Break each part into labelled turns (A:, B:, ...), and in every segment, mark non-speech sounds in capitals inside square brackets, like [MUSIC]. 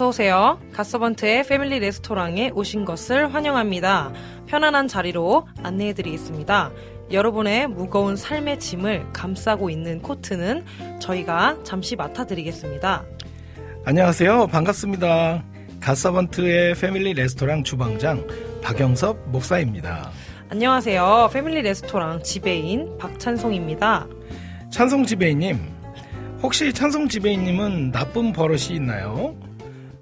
A: 어서 오세요. 갓서번트의 패밀리 레스토랑에 오신 것을 환영합니다. 편안한 자리로 안내해 드리겠습니다. 여러분의 무거운 삶의 짐을 감싸고 있는 코트는 저희가 잠시 맡아 드리겠습니다.
B: 안녕하세요. 반갑습니다. 갓서번트의 패밀리 레스토랑 주방장 박영섭 목사입니다.
A: 안녕하세요. 패밀리 레스토랑 지배인 박찬송입니다.
B: 찬송 지배인님, 혹시 찬송 지배인님은 나쁜 버릇이 있나요?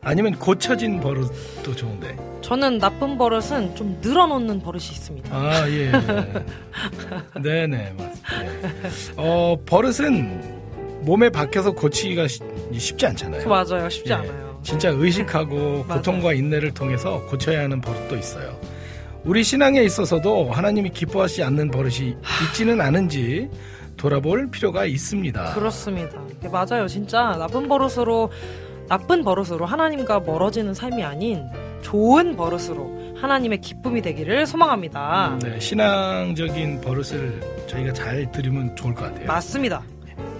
B: 아니면 고쳐진 버릇도 좋은데.
A: 저는 나쁜 버릇은 좀 늘어놓는 버릇이 있습니다.
B: 아, 예. [LAUGHS] 네 네, 맞습니다. 예. 어, 버릇은 몸에 박혀서 고치기가 쉬- 쉽지 않잖아요.
A: 맞아요. 쉽지
B: 예,
A: 않아요.
B: 진짜 의식하고. [LAUGHS] 고통과 인내를 통해서 고쳐야 하는 버릇도 있어요. 우리 신앙에 있어서도 하나님이 기뻐하지 않는 버릇이 있지는 않은지 돌아볼 필요가 있습니다.
A: 그렇습니다. 네, 맞아요. 진짜 나쁜 버릇으로 나쁜 버릇으로 하나님과 멀어지는 삶이 아닌 좋은 버릇으로 하나님의 기쁨이 되기를 소망합니다.
B: 네, 신앙적인 버릇을 저희가 잘 들으면 좋을 것 같아요.
A: 맞습니다.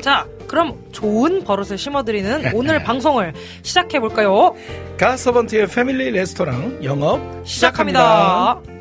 A: 자, 그럼 좋은 버릇을 심어드리는 [LAUGHS] 오늘 방송을 시작해 볼까요?
B: 가서번트의 패밀리 레스토랑 영업
A: 시작합니다.
C: 연찮는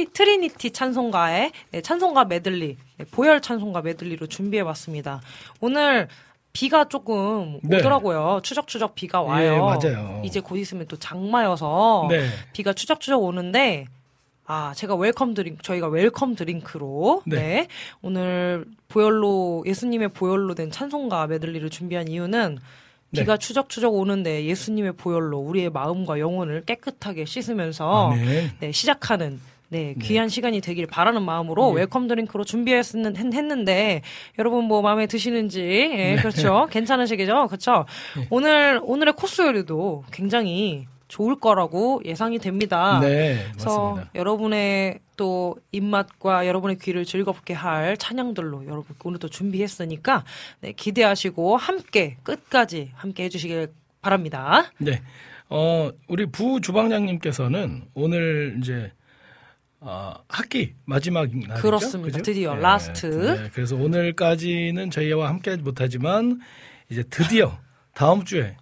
A: 트리티, 트리니티 찬송가의 네, 찬송가 메들리, 네, 보혈 찬송가 메들리로 준비해봤습니다. 오늘 비가 조금
B: 네.
A: 오더라고요. 추적추적 비가 와요.
B: 예, 맞아요.
A: 이제 곧 있으면 또 장마여서
B: 네.
A: 비가 추적추적 오는데 아, 제가 welcome drink, 저희가 welcome drink로,
B: 네.
A: 네. 오늘 보혈로, 예수님의 보혈로 된 찬송가 메들리를 준비한 이유는
B: 네.
A: 비가 추적추적 오는데 예수님의 보혈로 우리의 마음과 영혼을 깨끗하게 씻으면서
B: 아멘.
A: 네, 시작하는 네, 귀한 시간이 되길 바라는 마음으로
B: 네.
A: welcome drink로 준비했는데 여러분 뭐 마음에 드시는지 예,
B: 네.
A: 그렇죠. [LAUGHS] 괜찮으시겠죠? 그렇죠. 오늘 오늘의 코스 요리도 굉장히 좋을 거라고 예상이 됩니다.
B: 네,
A: 그래서
B: 맞습니다.
A: 여러분의 또 입맛과 여러분의 귀를 즐겁게 할 찬양들로 여러분 오늘 또 준비했으니까 네, 기대하시고 함께 끝까지 함께 해주시길 바랍니다.
B: 네. 어, 우리 부 주방장님께서는 오늘 이제 어, 학기 마지막 날이죠.
A: 그렇습니다.
B: 그죠?
A: 드디어 last.
B: 네, 그래서 오늘까지는 저희와 함께 하지 못하지만 이제 드디어 다음 주에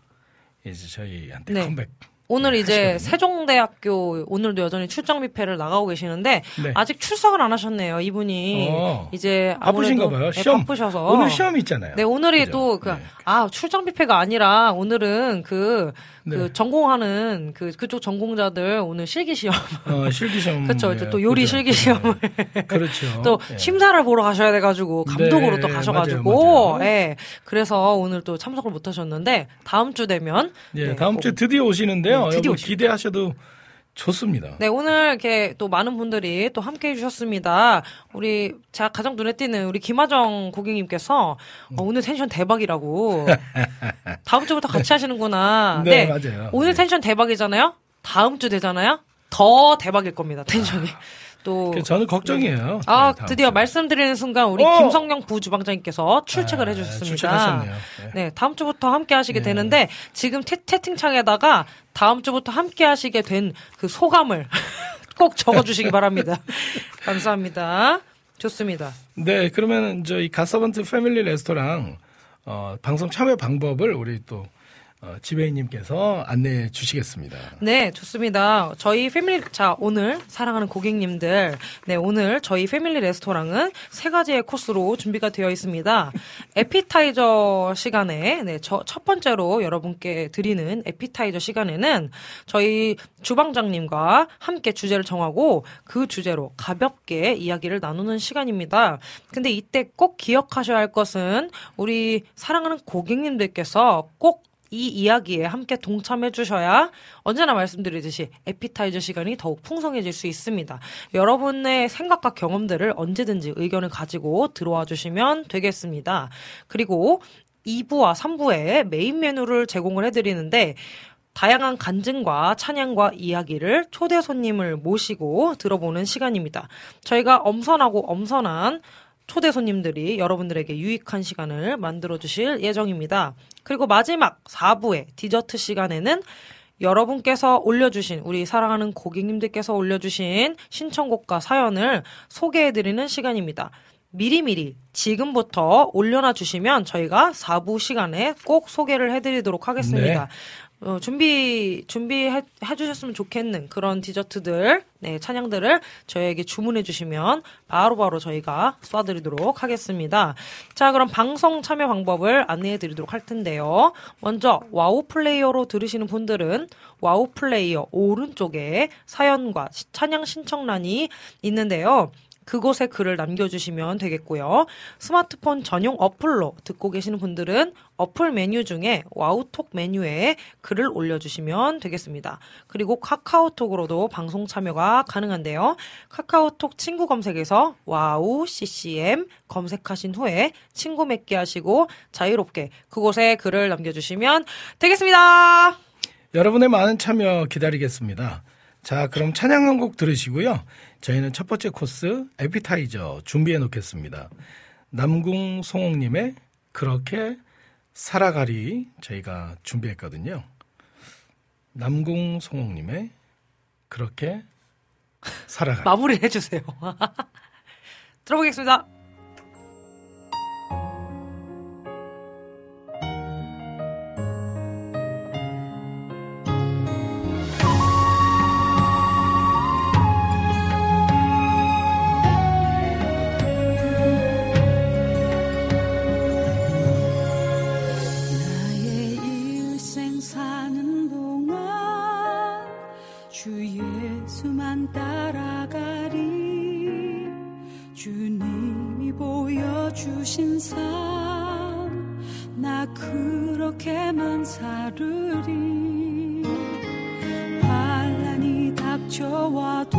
B: 이제 저희한테
A: 네.
B: 컴백.
A: 오늘 이제
B: 하시거든요.
A: 세종대학교 오늘도 여전히 출장 뷔페를 나가고 계시는데
B: 네.
A: 아직 출석을 안 하셨네요. 이분이
B: 어.
A: 이제
B: 바쁘신가 봐요.
A: 네,
B: 시험
A: 바쁘셔서
B: 오늘 시험이 있잖아요.
A: 네, 오늘이
B: 그죠?
A: 또, 그,
B: 네.
A: 아, 출장 뷔페가 아니라, 오늘은 그, 그,
B: 네.
A: 전공하는, 그, 그쪽 전공자들 오늘 실기 시험.
B: 어, 실기 시험. [LAUGHS]
A: 그쵸.
B: 예,
A: 또 요리
B: 그죠.
A: 실기 시험을.
B: 네. 그렇죠. [LAUGHS]
A: 또
B: 예.
A: 심사를 보러 가셔야 돼 가지고, 감독으로
B: 네,
A: 또 가셔 가지고,
B: 맞아요, 맞아요.
A: 예. 그래서 오늘 또 참석을 못 하셨는데, 다음 주 되면.
B: 예,
A: 네,
B: 다음
A: 꼭-
B: 주에 드디어 오시는데요.
A: 네, 드디어.
B: 기대하셔도 좋습니다.
A: 네, 오늘 이렇게 또 많은 분들이 또 함께 해주셨습니다. 우리, 제가 가장 눈에 띄는 우리 김하정 고객님께서 어, 오늘 텐션 대박이라고. [LAUGHS] 다음 주부터 같이 하시는구나.
B: 네, 맞아요.
A: 오늘
B: 네.
A: 텐션 대박이잖아요? 다음 주 되잖아요? 더 대박일 겁니다, 텐션이. 또.
B: 저는 걱정이에요.
A: 아,
B: 네,
A: 드디어
B: 주에.
A: 말씀드리는 순간 우리
B: 어!
A: 김성경 부주방장님께서 출첵을
B: 아,
A: 해주셨습니다.
B: 출첵하셨네요. 네.
A: 네, 다음 주부터 함께 하시게
B: 네.
A: 되는데 지금 채, 채팅창에다가 다음 주부터 함께 하시게 된 그 소감을 [LAUGHS] 꼭 적어주시기 바랍니다. [LAUGHS] 감사합니다. 좋습니다.
B: 네, 그러면 저희 갓서번트 패밀리 레스토랑 어, 방송 참여 방법을 우리 또 어, 지배인님께서 안내해 주시겠습니다.
A: 네, 좋습니다. 저희 패밀리, 자, 오늘 사랑하는 고객님들, 네, 오늘 저희 패밀리 레스토랑은 세 가지의 코스로 준비가 되어 있습니다. 에피타이저 시간에, 네, 저, 첫 번째로 여러분께 드리는 에피타이저 시간에는 저희 주방장님과 함께 주제를 정하고 그 주제로 가볍게 이야기를 나누는 시간입니다. 근데 이때 꼭 기억하셔야 할 것은 우리 사랑하는 고객님들께서 꼭 이 이야기에 함께 동참해 주셔야 언제나 말씀드리듯이 에피타이저 시간이 더욱 풍성해질 수 있습니다. 여러분의 생각과 경험들을 언제든지 의견을 가지고 들어와 주시면 되겠습니다. 그리고 2부와 3부에 메인 메뉴를 제공을 해드리는데 다양한 간증과 찬양과 이야기를 초대 손님을 모시고 들어보는 시간입니다. 저희가 엄선하고 엄선한 초대 손님들이 여러분들에게 유익한 시간을 만들어 주실 예정입니다. 그리고 마지막 4부의 디저트 시간에는 여러분께서 올려주신 우리 사랑하는 고객님들께서 올려주신 신청곡과 사연을 소개해드리는 시간입니다. 미리미리 지금부터 올려놔 주시면 저희가 4부 시간에 꼭 소개를 해드리도록 하겠습니다.
B: 네.
A: 어, 준비 준비해 주셨으면 좋겠는 그런 디저트들, 네 찬양들을 저희에게 주문해 주시면 바로바로 저희가 쏴드리도록 하겠습니다. 자, 그럼 방송 참여 방법을 안내해 드리도록 할 텐데요. 먼저 와우 플레이어로 들으시는 분들은 와우 플레이어 오른쪽에 사연과 찬양 신청란이 있는데요. 그곳에 글을 남겨주시면 되겠고요. 스마트폰 전용 어플로 듣고 계시는 분들은 어플 메뉴 중에 와우톡 메뉴에 글을 올려주시면 되겠습니다. 그리고 카카오톡으로도 방송 참여가 가능한데요. 카카오톡 친구 검색에서 와우 CCM 검색하신 후에 친구 맺기 하시고 자유롭게 그곳에 글을 남겨주시면 되겠습니다.
B: 여러분의 많은 참여 기다리겠습니다. 자, 그럼 찬양 한 곡 들으시고요. 저희는 첫 번째 코스 에피타이저 준비해 놓겠습니다. 남궁 송옥님의 그렇게 살아가리 저희가 준비했거든요. 남궁 송옥님의 그렇게 살아가리.
A: 마무리 해 주세요. [LAUGHS] 들어보겠습니다.
C: 않으리. 쉬지도 않으리 내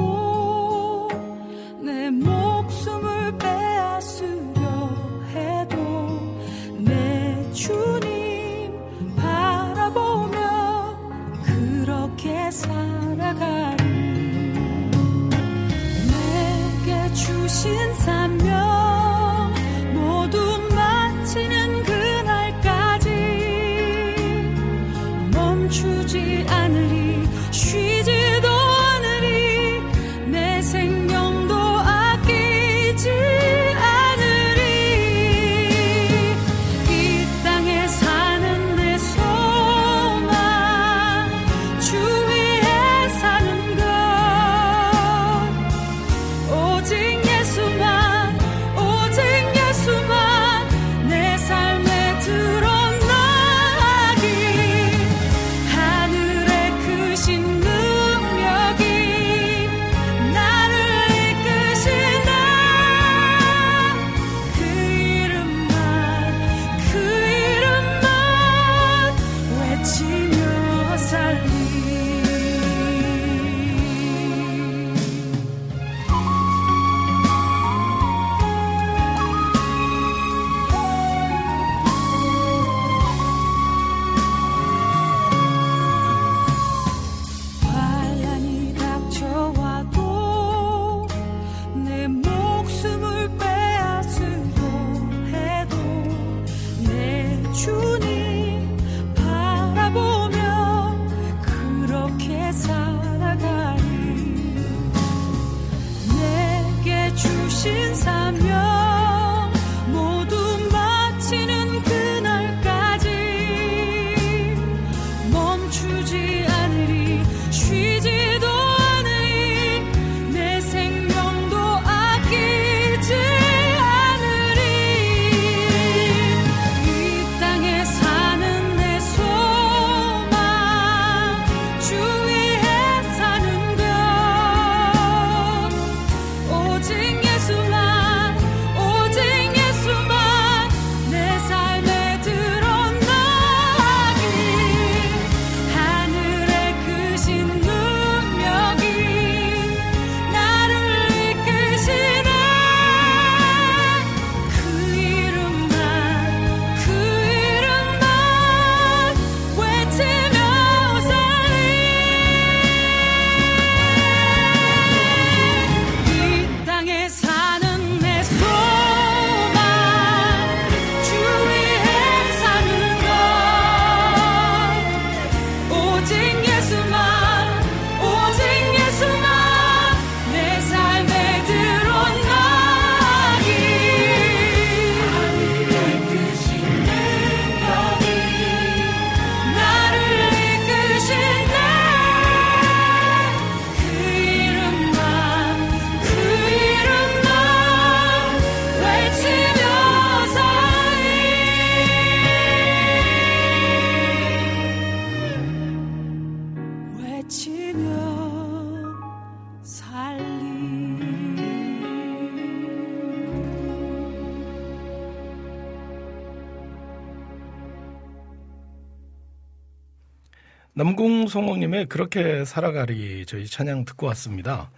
B: 남궁송목님의 그렇게 살아가리 저희 찬양 듣고 왔습니다.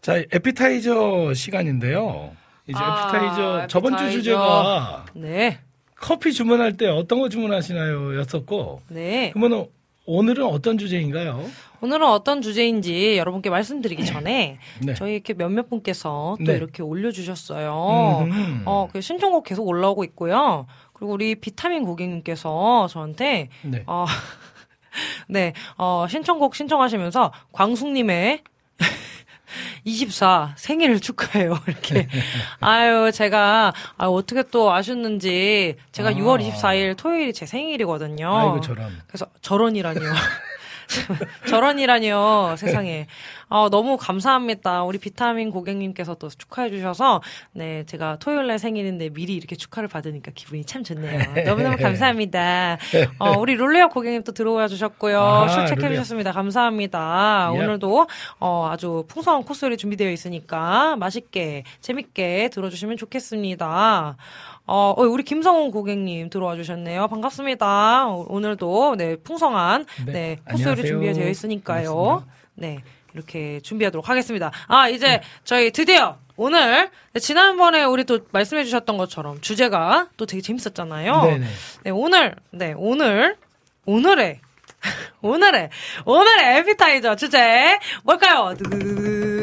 B: 자, 에피타이저 시간인데요. 이제
A: 아,
B: 에피타이저 저번 주
A: 에피타이저.
B: 주제가
A: 네.
B: 커피 주문할 때 어떤 거 주문하시나요? 였었고.
A: 네.
B: 그러면 오늘은 어떤 주제인가요?
A: 오늘은 어떤 주제인지 여러분께 말씀드리기 전에
B: 네.
A: 저희 이렇게 몇몇 분께서 또
B: 네.
A: 이렇게 올려주셨어요.
B: 음흠.
A: 어, 그 신청곡 계속 올라오고 있고요. 그리고 우리 비타민 고객님께서 저한테
B: 네.
A: 어, [LAUGHS] 네, 어, 신청곡 신청하시면서 광숙님의 [LAUGHS] 24 생일을 축하해요. [LAUGHS] 이렇게. 아유, 제가, 아, 어떻게 또 아셨는지, 제가
B: 아.
A: 6월 24일 토요일이 제 생일이거든요.
B: 아이고 저런.
A: 그래서 저런이라니요. [LAUGHS] 저런이라니요, 세상에. 어, 너무 감사합니다. 우리 비타민 고객님께서 또 축하해 주셔서, 네, 제가 토요일 날 생일인데 미리 이렇게 축하를 받으니까 기분이 참 좋네요. 너무너무 감사합니다. 어, 우리 롤레어 고객님 또 들어와 주셨고요.
B: 아하,
A: 출첵해
B: 롤레어.
A: 주셨습니다. 감사합니다.
B: 예.
A: 오늘도, 어, 아주 풍성한 코스열이 준비되어 있으니까 맛있게, 재밌게 들어주시면 좋겠습니다. 어, 어, 우리 김성훈 고객님 들어와 주셨네요. 반갑습니다. 오- 오늘도, 네, 풍성한,
B: 네,
A: 네, 코스열이
B: 안녕하세요.
A: 준비되어 있으니까요.
B: 반갑습니다.
A: 네, 이렇게 준비하도록 하겠습니다. 아, 이제 저희 드디어 오늘, 네, 지난번에 우리 또 말씀해 주셨던 것처럼 주제가 또 되게 재밌었잖아요.
B: 네네.
A: 네, 오늘, 네, 오늘, 오늘의, [LAUGHS] 오늘의, 오늘의 에피타이저 주제, 뭘까요? 두두두두.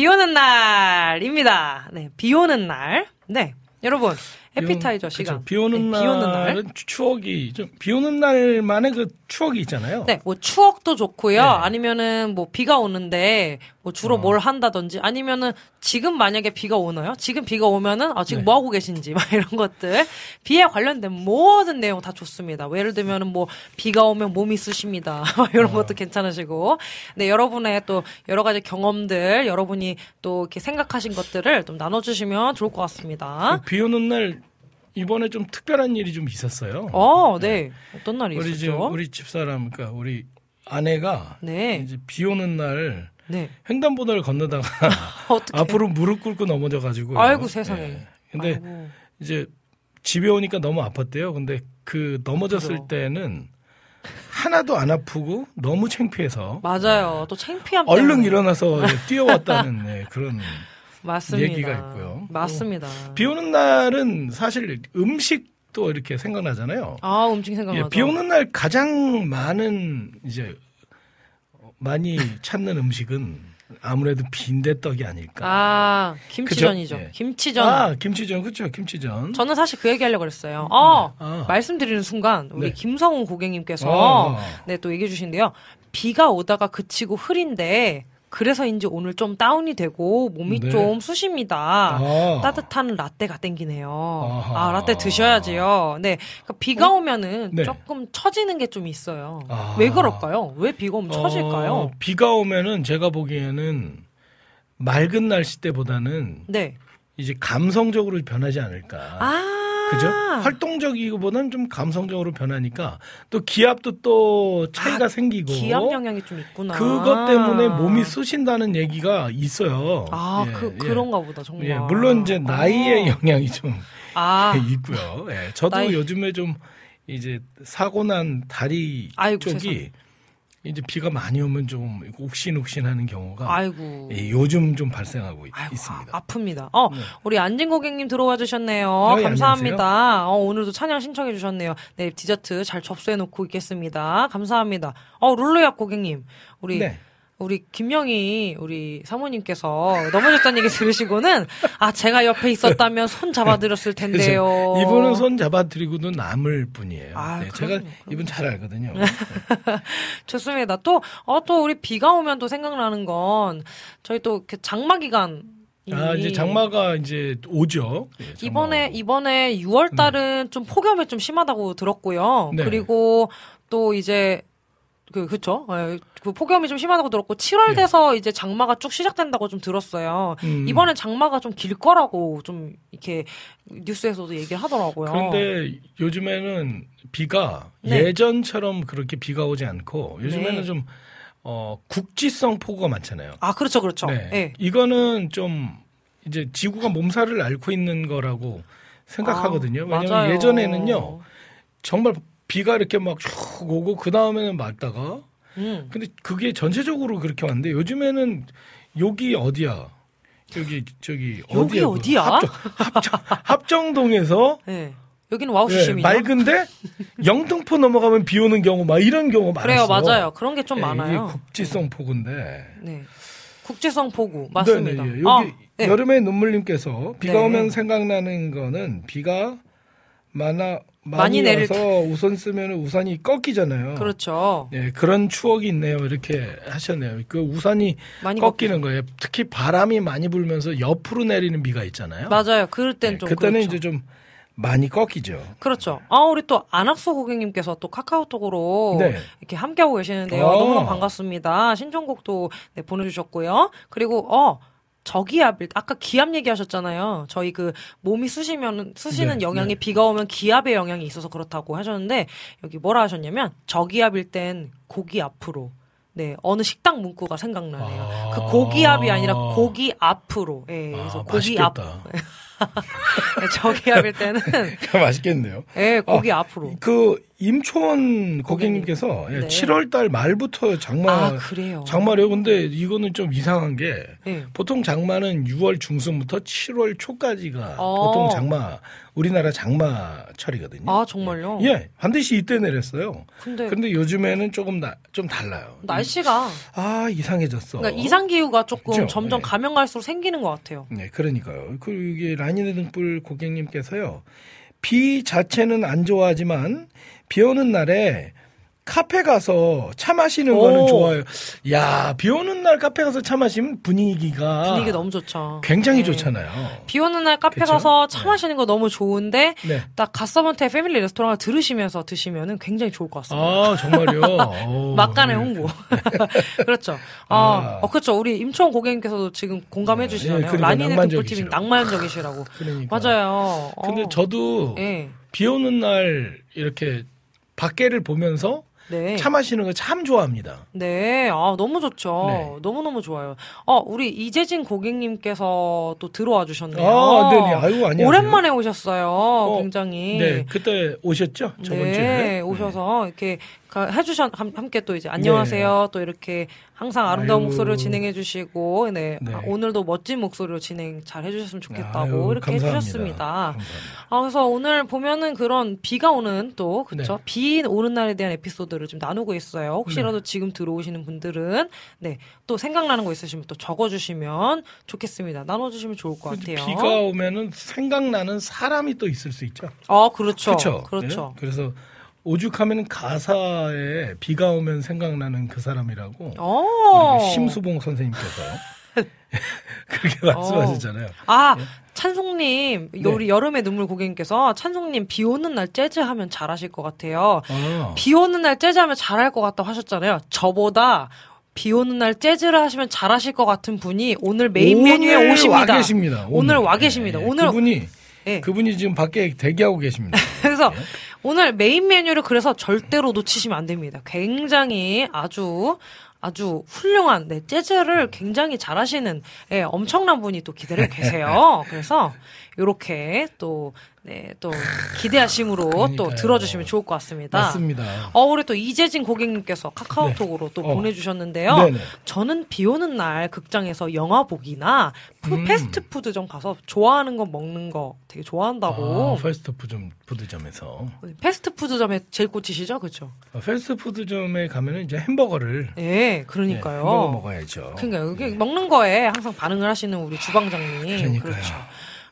A: 비 오는 날입니다. 네, 비 오는 날. 네, 여러분, 에피타이저
B: 그쵸.
A: 시간.
B: 비 오는
A: 네, 비 오는 날.
B: 추- 추억이 좀 비 오는 날만의 그 추억이 있잖아요.
A: 네, 뭐 추억도 좋고요.
B: 네.
A: 아니면은 뭐 비가 오는데 뭐 주로
B: 어.
A: 뭘 한다든지 아니면은 지금 만약에 비가 오나요? 지금 비가 오면은 아 지금
B: 네.
A: 뭐 하고 계신지 막 [LAUGHS] 이런 것들 비에 관련된 모든 내용 다 좋습니다. 뭐 예를 들면은 뭐 비가 오면 몸이 쑤십니다. [LAUGHS] 막 이런
B: 어.
A: 것도 괜찮으시고. 네, 여러분의 또 여러 가지 경험들, 여러분이 또 이렇게 생각하신 것들을 좀 나눠 주시면 좋을 것 같습니다.
B: 비 오는 날 이번에 좀 특별한 일이 좀 있었어요.
A: 어, 네. 어떤 날이
B: 우리 집
A: 있었죠?
B: 우리 집사람 그러니까 우리 아내가
A: 네.
B: 이제 비 오는 날
A: 네.
B: 횡단보도를 건너다가 [LAUGHS] 앞으로 무릎 꿇고 넘어져 가지고
A: 아이고 세상에.
B: 근데
A: 아이고.
B: 이제 집에 오니까 너무 아팠대요. 근데 그 넘어졌을
A: 그죠.
B: 때는 하나도 안 아프고 너무 창피해서
A: 맞아요. 또 창피함
B: 얼른
A: 때문에.
B: 일어나서 뛰어왔다는 [LAUGHS] 네, 그런
A: 맞습니다.
B: 얘기가 있고요.
A: 맞습니다.
B: 비 오는 날은 사실 음식도 이렇게 생각나잖아요.
A: 아 음식
B: 예,
A: 생각나죠.
B: 비 오는 날 가장 많은 이제 많이 찾는 음식은 아무래도 빈대떡이 아닐까.
A: 아 김치전이죠.
B: 예.
A: 김치전.
B: 아, 김치전 그렇죠. 김치전.
A: 저는 사실 그 얘기 하려고 그랬어요. 어
B: 아.
A: 말씀드리는 순간 우리
B: 네.
A: 김성훈 고객님께서
B: 어.
A: 네또 얘기해 주신데요. 비가 오다가 그치고 흐린데 그래서인지 오늘 좀 다운이 되고 몸이
B: 네.
A: 좀 쑤십니다.
B: 아.
A: 따뜻한 라떼가 땡기네요.
B: 아하.
A: 아, 라떼 드셔야지요. 네. 그러니까 비가 오면은
B: 네.
A: 조금 처지는 게 좀 있어요.
B: 아.
A: 왜 그럴까요? 왜 비가 오면 처질까요?
B: 어, 비가 오면은 제가 보기에는 맑은 날씨 때보다는
A: 네.
B: 이제 감성적으로 변하지 않을까.
A: 아.
B: 그죠? 활동적이기보다는 좀 감성적으로 변하니까 또 기압도 또 차이가
A: 아,
B: 생기고
A: 기압 영향이 좀 있구나.
B: 그것 때문에 몸이 쑤신다는 얘기가 있어요.
A: 아,
B: 예,
A: 그,
B: 예.
A: 그런가 보다, 정말.
B: 예, 물론 이제 나이의
A: 어.
B: 영향이 좀
A: 아, [LAUGHS]
B: 있고요. 예, 저도
A: 나이-
B: 요즘에 좀 이제 사고 난 다리
A: 아이고,
B: 쪽이
A: 세상에.
B: 이제 비가 많이 오면 좀 욱신욱신하는 경우가
A: 아이고.
B: 예, 요즘 좀 발생하고 있,
A: 아이고,
B: 습니다
A: 아, 아픕니다. 어, 우리 안진 고객님 들어와 주셨네요.
B: 어, 예,
A: 감사합니다. 어, 오늘도 찬양 신청해 주셨네요. 네, 디저트 잘 접수해 놓고 있겠습니다. 감사합니다. 어, 룰루약 고객님. 우리
B: 네.
A: 우리 김영희 우리 사모님께서 넘어졌다는 얘기 들으시고는 아 제가 옆에 있었다면 손 잡아드렸을 텐데요. [LAUGHS]
B: 이분은 손 잡아드리고도 남을 분이에요.
A: 아,
B: 네,
A: 그럼요,
B: 제가
A: 그럼요.
B: 이분 잘 알거든요. [LAUGHS]
A: 좋습니다. 또, 어, 또 우리 비가 오면 또 생각나는 건 저희 또 장마 기간.
B: 아, 이제 장마가 이제 오죠. 예, 장마가
A: 이번에. 이번에 6월 달은 좀 폭염이 좀 심하다고 들었고요.
B: 네.
A: 그리고 또 이제 그 그쵸? 예, 그 폭염이 좀 심하다고 들었고 7월
B: 예.
A: 돼서 이제 장마가 쭉 시작된다고 좀 들었어요.
B: 음.
A: 이번엔 장마가 좀 길 거라고 좀 이렇게 뉴스에서도 얘기를 하더라고요.
B: 그런데 요즘에는 비가
A: 네.
B: 예전처럼 그렇게 비가 오지 않고 요즘에는
A: 네.
B: 좀 어, 국지성 폭우가 많잖아요.
A: 아 그렇죠, 그렇죠.
B: 네.
A: 예.
B: 이거는 좀 이제 지구가 몸살을 앓고 있는 거라고 생각하거든요.
A: 아,
B: 왜냐하면
A: 맞아요.
B: 예전에는요 정말 비가 이렇게 막슉 오고 그 다음에는 맑다가
A: 음.
B: 근데 그게 전체적으로 그렇게 왔는데 요즘에는 여기 어디야? 여기 저기
A: 여기
B: 어디야?
A: 어디야?
B: 합정, 합정, 합정동에서
A: 네. 여기는
B: 예,
A: 와우시심이죠.
B: 맑은데 영등포 넘어가면 비 오는 경우 막 이런 경우
A: 그래요,
B: 많았어.
A: 맞아요. 그런 게좀
B: 예,
A: 많아요.
B: 이게 국지성 폭우인데.
A: 네. 국제성 포구 맞습니다.
B: 네, 네, 예. 여기
A: 아, 네.
B: 여름의 눈물님께서 비가
A: 네.
B: 오면 생각나는 거는 비가 많아 많이,
A: 많이 내릴
B: 와서 우산 쓰면 우산이 꺾이잖아요.
A: 그렇죠.
B: 예, 그런 추억이 있네요. 이렇게 하셨네요. 그 우산이
A: 많이
B: 꺾이는 거예요. 특히 바람이 많이 불면서 옆으로 내리는 비가 있잖아요.
A: 맞아요. 그럴 땐
B: 네,
A: 좀
B: 그때는
A: 그렇죠.
B: 이제 좀 많이 꺾이죠.
A: 그렇죠. 아, 우리 또 안학수 고객님께서 또 카카오톡으로
B: 네.
A: 이렇게 함께하고 계시는데요.
B: 어.
A: 너무너무 반갑습니다. 신청곡도 네, 보내주셨고요. 그리고, 어, 저기압, 아까 기압 얘기하셨잖아요. 저희 그 몸이 쑤시면, 쑤시는
B: 네,
A: 영향이
B: 네.
A: 비가 오면 기압의 영향이 있어서 그렇다고 하셨는데, 여기 뭐라 하셨냐면, 저기압일 땐 고기 앞으로. 네, 어느 식당 문구가 생각나네요.
B: 아.
A: 그 고기압이 아니라 고기 앞으로. 예, 그래서
B: 아,
A: 고기 앞.
B: 맛있겠다. [LAUGHS]
A: 네, 저기압일 때는, [LAUGHS]
B: 맛있겠네요.
A: 예, 고기
B: 아,
A: 앞으로.
B: 그 임초원 고객님께서 예,
A: 네.
B: 7월 달 말부터 장마
A: 아, 그래요.
B: 장마래요. 근데 이거는 좀 이상한 게
A: 예.
B: 보통 장마는 6월 중순부터 7월 초까지가
A: 어.
B: 보통 장마 우리나라 장마철이거든요.
A: 아, 정말요?
B: 예, 반드시 이때 내렸어요.
A: 근데
B: 근데 요즘에는 조금 나, 좀 달라요.
A: 날씨가
B: 아 이상해졌어.
A: 그러니까 이상 기후가 조금
B: 그죠?
A: 점점
B: 네.
A: 가면 갈수록 생기는 것 같아요.
B: 네, 그러니까요. 그 이게 라니네 등불 고객님께서요. 비 자체는 안 좋아하지만 비 오는 날에 카페 가서 차 마시는
A: 오.
B: 거는 좋아요. 야, 비 오는 날 카페 가서 차 마시면 분위기가
A: 분위기 너무 좋죠.
B: 굉장히
A: 네.
B: 좋잖아요.
A: 비 오는 날 카페
B: 그쵸?
A: 가서 차
B: 네.
A: 마시는 거 너무 좋은데
B: 네.
A: 딱 갓서번트의 패밀리 레스토랑을 들으시면서 드시면은 굉장히 좋을 것 같습니다.
B: 아, 정말요? [LAUGHS] 오,
A: 막간의
B: 네.
A: 홍보. [LAUGHS] 그렇죠. 아,
B: 아.
A: 어, 그렇죠. 우리 임초원 고객님께서도 지금 공감해
B: 네,
A: 주시잖아요.
B: 그러니까
A: 라니네. 등불TV 낭만적이시라고. [LAUGHS]
B: 그러니까.
A: 맞아요.
B: 근데
A: 어.
B: 저도
A: 예.
B: 비 오는 날 이렇게 밖에를 보면서
A: 네.
B: 차 마시는 거 참 좋아합니다.
A: 네, 아, 너무 좋죠.
B: 네.
A: 너무 너무 좋아요. 어, 우리 이재진 고객님께서 또 들어와 주셨네요.
B: 아, 네네. 아유, 안녕하세요.
A: 오랜만에 오셨어요. 굉장히.
B: 네, 그때 오셨죠? 저번
A: 네,
B: 주에.
A: 오셔서 이렇게 가- 해주셨 함- 함께 또 이제 안녕하세요 또 이렇게 항상 아름다운
B: 네. 아유.
A: 목소리로 진행해 주시고 네,
B: 네.
A: 아, 오늘도 멋진 목소리로 진행 잘 해주셨으면 좋겠다고
B: 아유,
A: 이렇게
B: 감사합니다.
A: 해주셨습니다.
B: 감사합니다.
A: 아, 그래서 오늘 보면은 그런 비가 오는 또, 그쵸?
B: 네.
A: 비 오는 날에 대한 에피소드를 좀 나누고 있어요. 혹시라도 지금 들어오시는 분들은, 네, 또 생각나는 거 있으시면 또 적어주시면 좋겠습니다. 나눠주시면 좋을 것 같아요.
B: 비가 오면은 생각나는 사람이 또 있을 수 있죠.
A: 아, 그렇죠.
B: 그렇죠.
A: 그렇죠.
B: 그래서 오죽하면 가사에 비가 오면 생각나는 그 사람이라고
A: 어.
B: 심수봉 선생님께서 [LAUGHS] 그렇게 말씀하셨잖아요.
A: 아, 찬송님,
B: 네.
A: 우리 여름의 눈물 고객님께서 찬송님 비 오는 날 재즈 하면 잘하실 것 같아요.
B: 아,
A: 비 오는 날 재즈 하면 잘할 것 같다고 하셨잖아요. 저보다 비 오는 날 재즈를 하시면 잘하실 것 같은 분이 오늘 메인 메뉴에
B: 오늘
A: 오십니다.
B: 와 계십니다.
A: 오늘 와 계십니다.
B: 네,
A: 오늘
B: 그분이
A: 예.
B: 그분이 지금 밖에 대기하고 계십니다. [LAUGHS]
A: 그래서 오늘 메인 메뉴를 그래서 절대로 놓치시면 안 됩니다. 굉장히 아주 아주 훌륭한 네, 재즈를 굉장히 잘하시는 예, 엄청난 분이 또 기다리고 [LAUGHS] 계세요. 그래서 요렇게 또 네, 또 기대하심으로 또. 들어주시면 좋을 것 같습니다.
B: 맞습니다.
A: 어, 우리 또 이재진 고객님께서 카카오톡으로 또
B: 어.
A: 보내주셨는데요.
B: 네네.
A: 저는 비 오는 날 극장에서 영화 보기나 푸-
B: 음.
A: 패스트푸드점 가서 좋아하는 거 먹는 거 되게 좋아한다고.
B: 아, 패스트푸드 푸드점에서
A: 패스트푸드점에 제일 꽂히시죠? 그렇죠?
B: 아, 패스트푸드점에 가면은 이제 햄버거를
A: 예, 그러니까요.
B: 네, 햄버거 먹어야죠.
A: 그러니까 여기 먹는 거에 항상 반응을 하시는 우리 주방장님.
B: 그러니까요.
A: 그렇죠.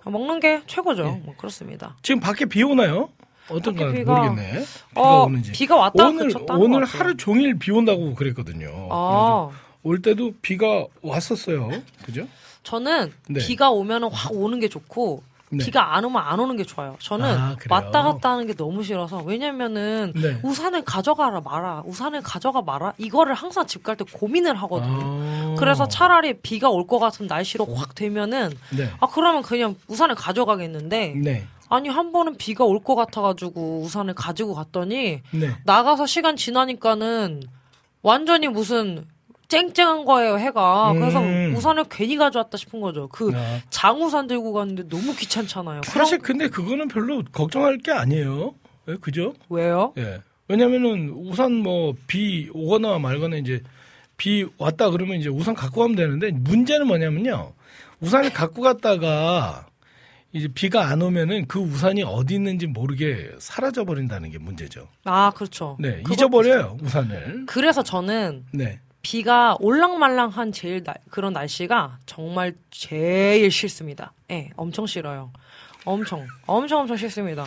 A: 먹는 게 최고죠.
B: 예.
A: 뭐 그렇습니다.
B: 지금 밖에 비 오나요? 어떤가
A: 비가-
B: 모르겠네. 비가
A: 어,
B: 오는지.
A: 비가 왔다가
B: 오늘 오늘. 하루 종일 비 온다고 그랬거든요.
A: 아,
B: 올 때도 비가 왔었어요. 그죠?
A: 저는
B: 네.
A: 비가 오면은 확 오는 게 좋고
B: 네.
A: 비가 안 오면 안 오는 게 좋아요. 저는
B: 아?
A: 왔다 갔다 하는 게 너무 싫어서 왜냐면은
B: 네.
A: 우산을 가져가라 마라 우산을 가져가 마라 이거를 항상 집 갈 때 고민을 하거든요.
B: 아.
A: 그래서 차라리 비가 올 것 같은 날씨로 확 되면은
B: 네.
A: 아 그러면 그냥 우산을 가져가겠는데
B: 네.
A: 아니 한 번은 비가 올 것 같아가지고 우산을 가지고 갔더니
B: 네.
A: 나가서 시간 지나니까는 완전히 무슨 쨍쨍한 거예요 해가 그래서
B: 음.
A: 우산을 괜히 가져왔다 싶은 거죠 그
B: 아,
A: 장우산 들고 갔는데 너무 귀찮잖아요
B: 사실
A: 그럼
B: 근데 그거는 별로 걱정할 게 아니에요. 예, 그죠?
A: 왜요?
B: 예. 왜냐면은 우산 뭐 비 오거나 말거나 이제 비 왔다 그러면 이제 우산 갖고 가면 되는데 문제는 뭐냐면요. 우산을 갖고 갔다가 이제 비가 안 오면은 그 우산이 어디 있는지 모르게 사라져 버린다는 게 문제죠.
A: 아, 그렇죠.
B: 네, 잊어버려요 우산을.
A: 그래서 저는
B: 네.
A: 비가 올랑말랑한 제일 날- 그런 날씨가 정말 제일 싫습니다. 예, 엄청 싫어요. 엄청, 엄청 엄청 싫습니다.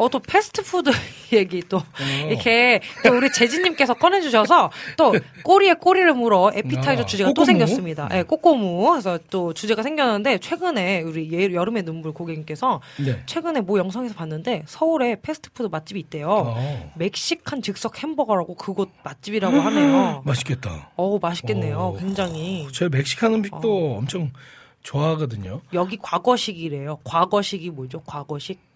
A: 어, 또 패스트푸드 [LAUGHS] 얘기 또, 이렇게, 또 우리 재진님께서 꺼내주셔서, 또, 꼬리에 꼬리를 물어 에피타이저
B: 아,
A: 주제가 또
B: 꼬꼬무?
A: 생겼습니다. 예, 꼬꼬무. 그래서 또 주제가 생겼는데, 최근에 우리 예- 여름의 눈물 고객님께서,
B: 네.
A: 최근에 모 영상에서 봤는데, 서울에 패스트푸드 맛집이 있대요.
B: 어,
A: 멕시칸 즉석 햄버거라고 그곳 맛집이라고 하네요. [GASPS]
B: 맛있겠다.
A: 어우, 맛있겠네요.
B: 오.
A: 굉장히.
B: 저 멕시칸 음식도 엄청 좋아하거든요.
A: 여기 과거식이래요. 과거식이 뭐죠? 과거식?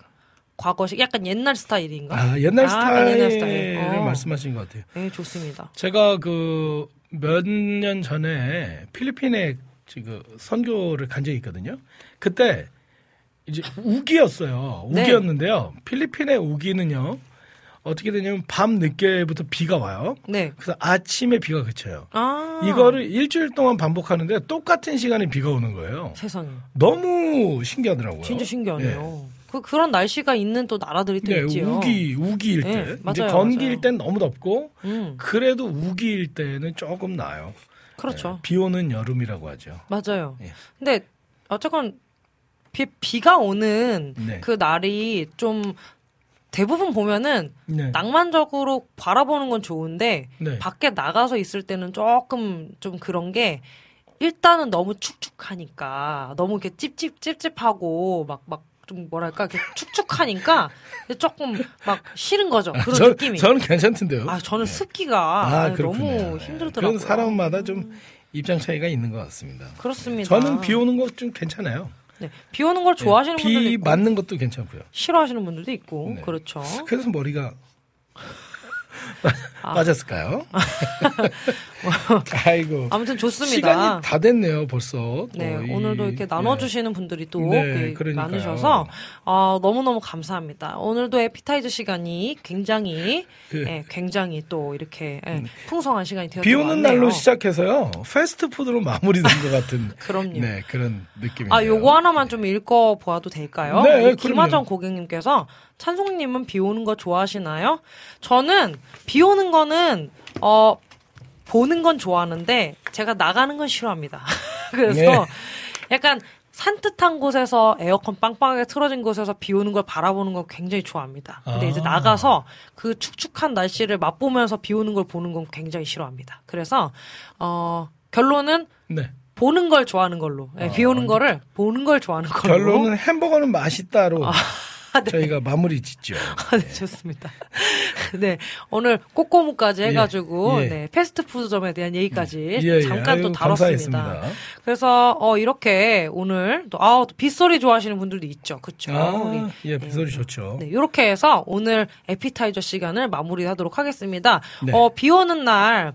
A: 과거식? 약간 옛날 스타일인가?
B: 아, 옛날
A: 아,
B: 스타일을
A: 옛날 스타일. 어.
B: 말씀하신 것 같아요.
A: 네, 좋습니다.
B: 제가 그 몇 년 전에 필리핀에 지금 선교를 간 적이 있거든요. 그때 이제 우기였어요.
A: 네.
B: 우기였는데요. 필리핀의 우기는요. 어떻게 되냐면 밤 늦게부터 비가 와요.
A: 네.
B: 그래서 아침에 비가 그쳐요.
A: 아.
B: 이거를 일주일 동안 반복하는데 똑같은 시간에 비가 오는 거예요.
A: 세상에.
B: 너무 신기하더라고요.
A: 진짜 신기하네요. 그, 그런 날씨가 있는 또 나라들이 또
B: 네,
A: 있지요.
B: 우기 우기일 때
A: 네,
B: 이제
A: 맞아요,
B: 건기일
A: 맞아요.
B: 땐 너무 덥고
A: 음,
B: 그래도 우기일 때는 조금 나아요.
A: 그렇죠.
B: 네, 비 오는 여름이라고 하죠.
A: 맞아요.
B: 예.
A: 근데, 어쨌건, 비, 비가 오는
B: 네.
A: 그 날이 좀 대부분 보면은
B: 네.
A: 낭만적으로 바라보는 건 좋은데
B: 네.
A: 밖에 나가서 있을 때는 조금 좀 그런 게 일단은 너무 축축하니까 너무 이렇게 찝찝 찝찝하고 막막 좀 뭐랄까 이렇게 축축하니까 조금 막 싫은 거죠 그런
B: 저,
A: 느낌이.
B: 저는 괜찮던데요.
A: 아 저는 습기가
B: 아,
A: 너무
B: 그렇군요.
A: 힘들더라고요.
B: 그건 사람마다 좀 입장 차이가 있는 것 같습니다.
A: 그렇습니다.
B: 저는 비 오는 거좀 괜찮아요.
A: 네, 비 오는 걸 좋아하시는
B: 비
A: 분들도 있고
B: 맞는 것도 괜찮고요.
A: 싫어하시는 분들도 있고
B: 네.
A: 그렇죠.
B: 그래서 머리가
A: 아.
B: 빠졌을까요? [LAUGHS] 아이고.
A: 아무튼 좋습니다.
B: 시간이 다 됐네요, 벌써. 또
A: 네,
B: 이-
A: 오늘도 이렇게 나눠주시는 분들이 또
B: 네.
A: 많으셔서 아, 너무너무 감사합니다. 오늘도 에피타이저 시간이 굉장히
B: 그-
A: 예, 굉장히 또 이렇게 예, 풍성한 시간이 되었던 비것
B: 오는. 날로 시작해서요. 패스트푸드로 마무리된 것 같은 [LAUGHS]
A: 그럼요.
B: 네, 그런 느낌이에요.
A: 아, 요거 하나만 좀 읽어 보아도 될까요?
B: 네.
A: 김하정 고객님께서 찬송님은 비 오는 거 좋아하시나요? 저는 비 오는 거는 어 보는 건 좋아하는데 제가 나가는 건 싫어합니다. [LAUGHS] 그래서
B: 네.
A: 약간 산뜻한 곳에서 에어컨 빵빵하게 틀어진 곳에서 비 오는 걸 바라보는 걸 굉장히 좋아합니다. 근데
B: 아.
A: 이제 나가서 그 축축한 날씨를 맛보면서 비 오는 걸 보는 건 굉장히 싫어합니다. 그래서 어 결론은
B: 네.
A: 보는 걸 좋아하는 걸로. 예, 비 오는 거를 보는 걸 좋아하는 걸로.
B: 결론은 햄버거는 맛있다로
A: 네.
B: 저희가 마무리 짓죠.
A: 아, 네, 좋습니다. [LAUGHS] 네, 오늘 꼬꼬무까지
B: 예,
A: 해가지고,
B: 예.
A: 네, 패스트푸드점에 대한 얘기까지
B: 예, 예.
A: 잠깐 또 다뤘습니다.
B: 감사했습니다.
A: 그래서, 어, 이렇게 오늘 또, 아, 또 빗소리 좋아하시는 분들도 있죠. 그쵸.
B: 아,
A: 우리.
B: 예, 빗소리 좋죠.
A: 네, 이렇게 해서 오늘 에피타이저 시간을 마무리하도록 하겠습니다.
B: 네.
A: 어, 비 오는 날, 어,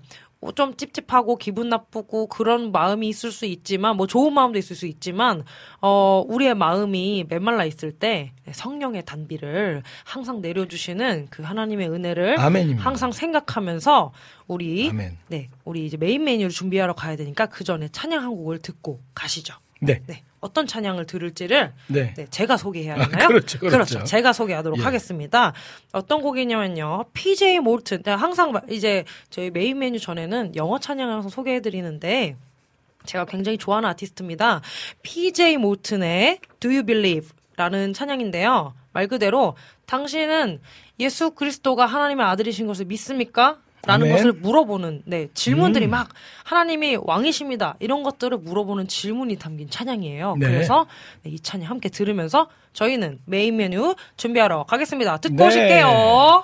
A: 좀 찝찝하고 기분 나쁘고 그런 마음이 있을 수 있지만 뭐 좋은 마음도 있을 수 있지만 어 우리의 마음이 메말라 있을 때 성령의 단비를 항상 내려주시는 그 하나님의 은혜를
B: 아멘입니다.
A: 항상 생각하면서 우리
B: 아멘.
A: 네 우리 이제 메인 메뉴를 준비하러 가야 되니까 그 전에 찬양 한 곡을 듣고 가시죠.
B: 네.
A: 네 어떤 찬양을 들을지를
B: 네.
A: 네, 제가 소개해야
B: 아,
A: 되나요?
B: 그렇죠, 그렇죠.
A: 제가 소개하도록
B: 예.
A: 하겠습니다. 어떤 곡이냐면요. PJ 몰튼. 제가 항상 마- 이제 저희 메인 메뉴 전에는 영어 찬양을 항상 소개해 드리는데 제가 굉장히 좋아하는 아티스트입니다. PJ 몰튼의 Do You Believe? 라는 찬양인데요. 말 그대로 당신은 예수 그리스도가 하나님의 아들이신 것을 믿습니까? 라는
B: 아멘.
A: 것을 물어보는 네, 질문들이
B: 음.
A: 막 하나님이 왕이십니다. 이런 것들을 물어보는 질문이 담긴 찬양이에요.
B: 네.
A: 그래서 네, 이 찬양 함께 들으면서 저희는 메인 메뉴 준비하러 가겠습니다. 듣고
B: 네.
A: 오실게요.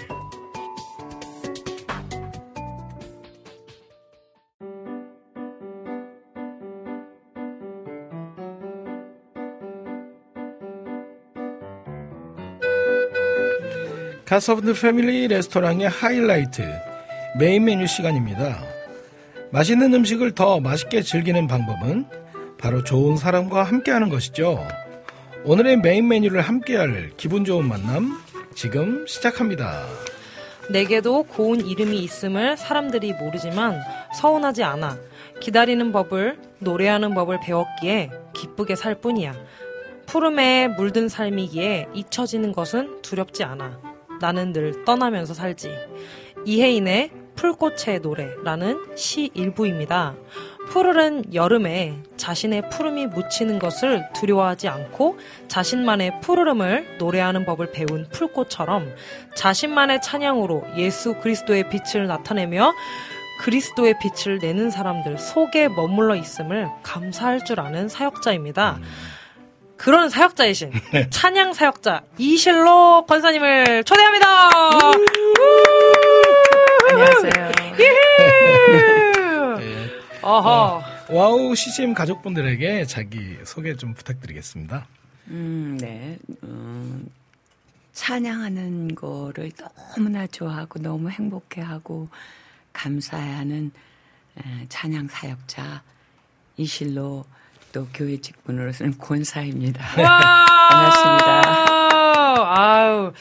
B: 갓서번트 패밀리 레스토랑의 하이라이트 메인 메뉴 시간입니다. 맛있는 음식을 더 맛있게 즐기는 방법은 바로 좋은 사람과 함께하는 것이죠. 오늘의 메인 메뉴를 함께할 기분 좋은 만남 지금 시작합니다.
A: 내게도 고운 이름이 있음을 사람들이 모르지만 서운하지 않아. 기다리는 법을, 노래하는 법을 배웠기에 기쁘게 살 뿐이야. 푸름에 물든 삶이기에 잊혀지는 것은 두렵지 않아. 나는 늘 떠나면서 살지. 이혜인의 풀꽃의 노래라는 시 일부입니다. 푸르른 여름에 자신의 푸름이 묻히는 것을 두려워하지 않고 자신만의 푸르름을 노래하는 법을 배운 풀꽃처럼 자신만의 찬양으로 예수 그리스도의 빛을 나타내며 그리스도의 빛을 내는 사람들 속에 머물러 있음을 감사할 줄 아는 사역자입니다. 그런 사역자이신 [LAUGHS] 찬양 사역자 이실로 권사님을 초대합니다.
D: 안녕하세요.
B: 네.
A: 어허.
B: 와우 CCM 가족분들에게 자기 소개 좀 부탁드리겠습니다.
D: 음, 네. 음, 찬양하는 거를 너무나 좋아하고 너무 행복해하고 감사해하는 에, 찬양 사역자 이실로 또 교회 직분으로서는 권사입니다.
A: 와! [LAUGHS]
D: 반갑습니다.
A: 아유.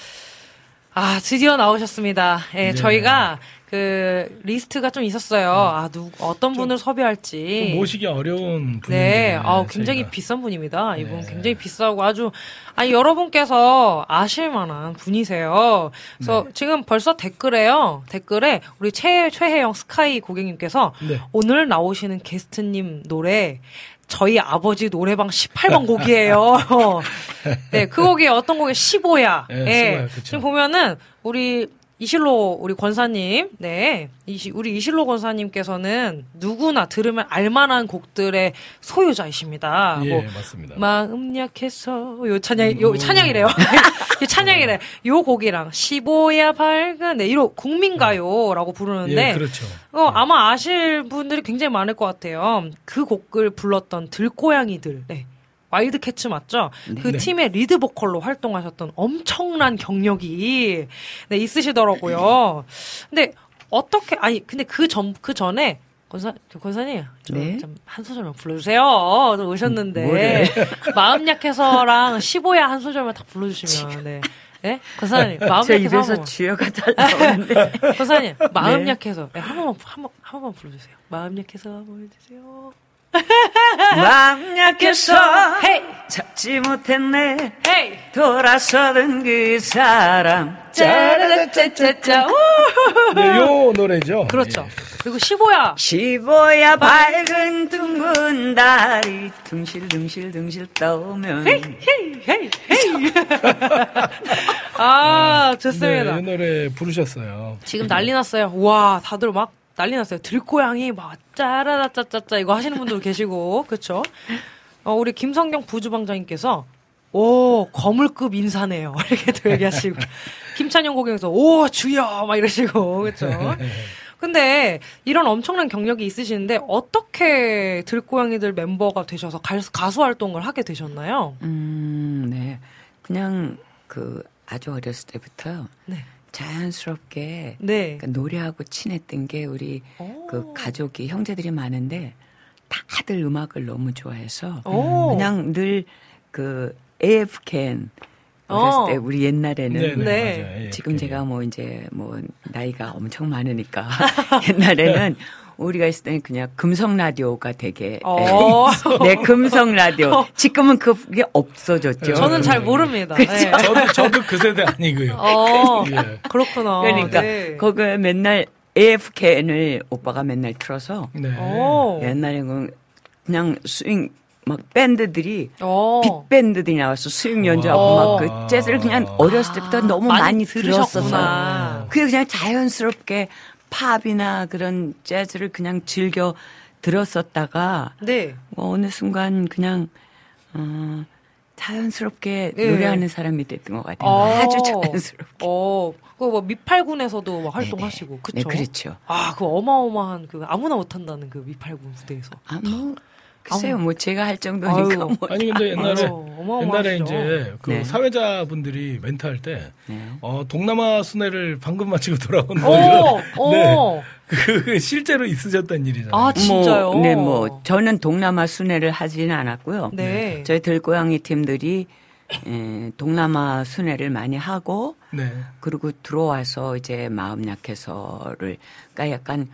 A: 아, 드디어 나오셨습니다. 예,
B: 네.
A: 저희가 그 리스트가 좀 있었어요. 아, 누 어떤 분을 섭외할지.
B: 좀 모시기 어려운 분인데
A: 네, 아, 굉장히
B: 저희가.
A: 비싼 분입니다. 이분
B: 네.
A: 굉장히 비싸고 아주 아니 여러분께서 아실 만한 분이세요. 그래서
B: 네.
A: 지금 벌써 댓글에요. 댓글에 우리 최 최혜영 스카이 고객님께서
B: 네.
A: 오늘 나오시는 게스트님 노래 저희 아버지 노래방 18번 곡이에요. [LAUGHS] 네, 그 곡이 어떤 곡이 15야.
B: 네,
A: 예.
B: 15야, 그쵸.
A: 지금 보면은 우리 이실로 우리 권사님, 네, 이시, 우리 이실로 권사님께서는 누구나 들으면 알만한 곡들의 소유자이십니다.
B: 예,
A: 뭐
B: 맞습니다.
A: 마음 약해서 요 찬양 요 찬양이래요. [LAUGHS] 요 찬양이래. 요 곡이랑 15야 밝은 네, 이로 국민가요라고 부르는데
B: 예, 그렇죠.
A: 어, 아마 아실 분들이 굉장히 많을 것 같아요. 그 곡을 불렀던 들고양이들. 네. 와일드 캐츠 맞죠? 그
B: 네.
A: 팀의 리드 보컬로 활동하셨던 엄청난 경력이 네, 있으시더라고요. 근데 어떻게 아니 근데 그 전 그 전에 권사 권사님
D: 네.
A: 좀한 소절만 불러주세요. 또 오셨는데
D: 뭐래? [LAUGHS]
A: 마음 약해서랑 15야 한 소절만 다 불러주시면 네. 네? 권사님 마음
D: 제
A: 약해서 한
D: 입에서. 주여가 잘 나오는데
A: 권사님 마음
D: 네.
A: 약해서 네, 한 번만 한번한 번만 불러주세요. 마음 약해서 한번 해주세요.
D: 마음 약해서
A: 헤이!
D: 잡지 못했네.
A: 헤이!
D: 돌아서던 그 사람.
A: 짜라짜짜짜.
B: 네, 요 노래죠.
A: 그렇죠.
B: 예.
A: 그리고 15야.
D: 15야 밝은 둥근 달이 둥실둥실둥실 떠오면.
A: 헤이 헤이 아 좋습니다.
B: 네, 이 노래 부르셨어요.
A: 지금 난리 났어요. 와, 다들 막 난리 났어요. 들고양이 막 짜라라짜짜짜 이거 하시는 분들 계시고, 그쵸? 어, 우리 김성경 부주방장님께서 오, 거물급 인사네요. [LAUGHS] 이렇게 또 얘기하시고. 김찬영 고객님께서 오, 주여! 막 이러시고, 그쵸? 근데 이런 엄청난 경력이 있으시는데 어떻게 들고양이들 member가 되셔서 가수 활동을 하게 되셨나요?
D: 음, 네. 그냥 그 아주 어렸을 때부터
A: 네.
D: 자연스럽게
A: 네.
D: 그러니까 노래하고 친했던 게 우리
A: 오.
D: 그 가족이 형제들이 많은데 다들 음악을 너무 좋아해서
A: 오.
D: 그냥 늘 그 AFCN
A: 어.
D: 어렸을 때 우리 옛날에는
B: 네, 네,
A: 네.
B: 맞아요. 예,
D: 지금
B: 예.
D: 제가 뭐 이제 뭐 나이가 엄청 많으니까 [LAUGHS] 옛날에는 [LAUGHS] 우리가 있을 때는 그냥 금성 라디오가 되게
A: 어.
D: 네 [LAUGHS] 금성 라디오 지금은 그게 없어졌죠.
A: 저는 잘 모릅니다. 네.
B: 저도 저도 그 세대 아니고요.
A: 어,
B: 예.
A: 그렇구나.
D: 그러니까
A: 네.
D: 거기에 맨날 AFKN을 오빠가 맨날 틀어서
B: 네.
A: 오.
D: 옛날에는 그냥 스윙 막 밴드들이
A: 어.
D: 빅밴드들이 나와서 스윙 연주하고
A: 어.
D: 막그 재즈를 그냥 어렸을 때부터 너무 많이, 들었어서
A: 들으셨구나.
D: 그게 그냥 자연스럽게 팝이나 그런 재즈를 그냥 즐겨 들었었다가
A: 네.
D: 뭐 어느 순간 그냥 어, 자연스럽게
A: 네.
D: 노래하는 사람이 됐던 것 같아요.
A: 어.
D: 아주 자연스럽게.
A: 어, 그뭐 미팔군에서도 막 활동하시고, 그쵸?
D: 네, 그렇죠.
A: 아, 그 어마어마한 그 아무나 못한다는 그 미팔군 무대에서.
D: 아, 뭐, 글쎄요, 뭐, 제가 할 정도니까
A: 아유.
D: 뭐.
B: 아니 근데 옛날에
A: 어, 어마어마하시죠.
B: 옛날에 이제 그
D: 네.
B: 사회자분들이 멘트 할 때
D: 네.
B: 어, 동남아 순회를 방금 마치고 [LAUGHS] 돌아온
A: 오,
B: 분이요.
A: 오.
B: 네. 그 실제로 있으셨던 일이잖아요.
A: 아, 진짜요?
D: 뭐, 네, 뭐, 저는 동남아 순회를 하지는 않았고요.
A: 네.
D: 저희 들고양이 팀들이, 에, 동남아 순회를 많이 하고,
B: 네.
D: 그리고 들어와서 이제 마음 약해서를, 그러니까 약간,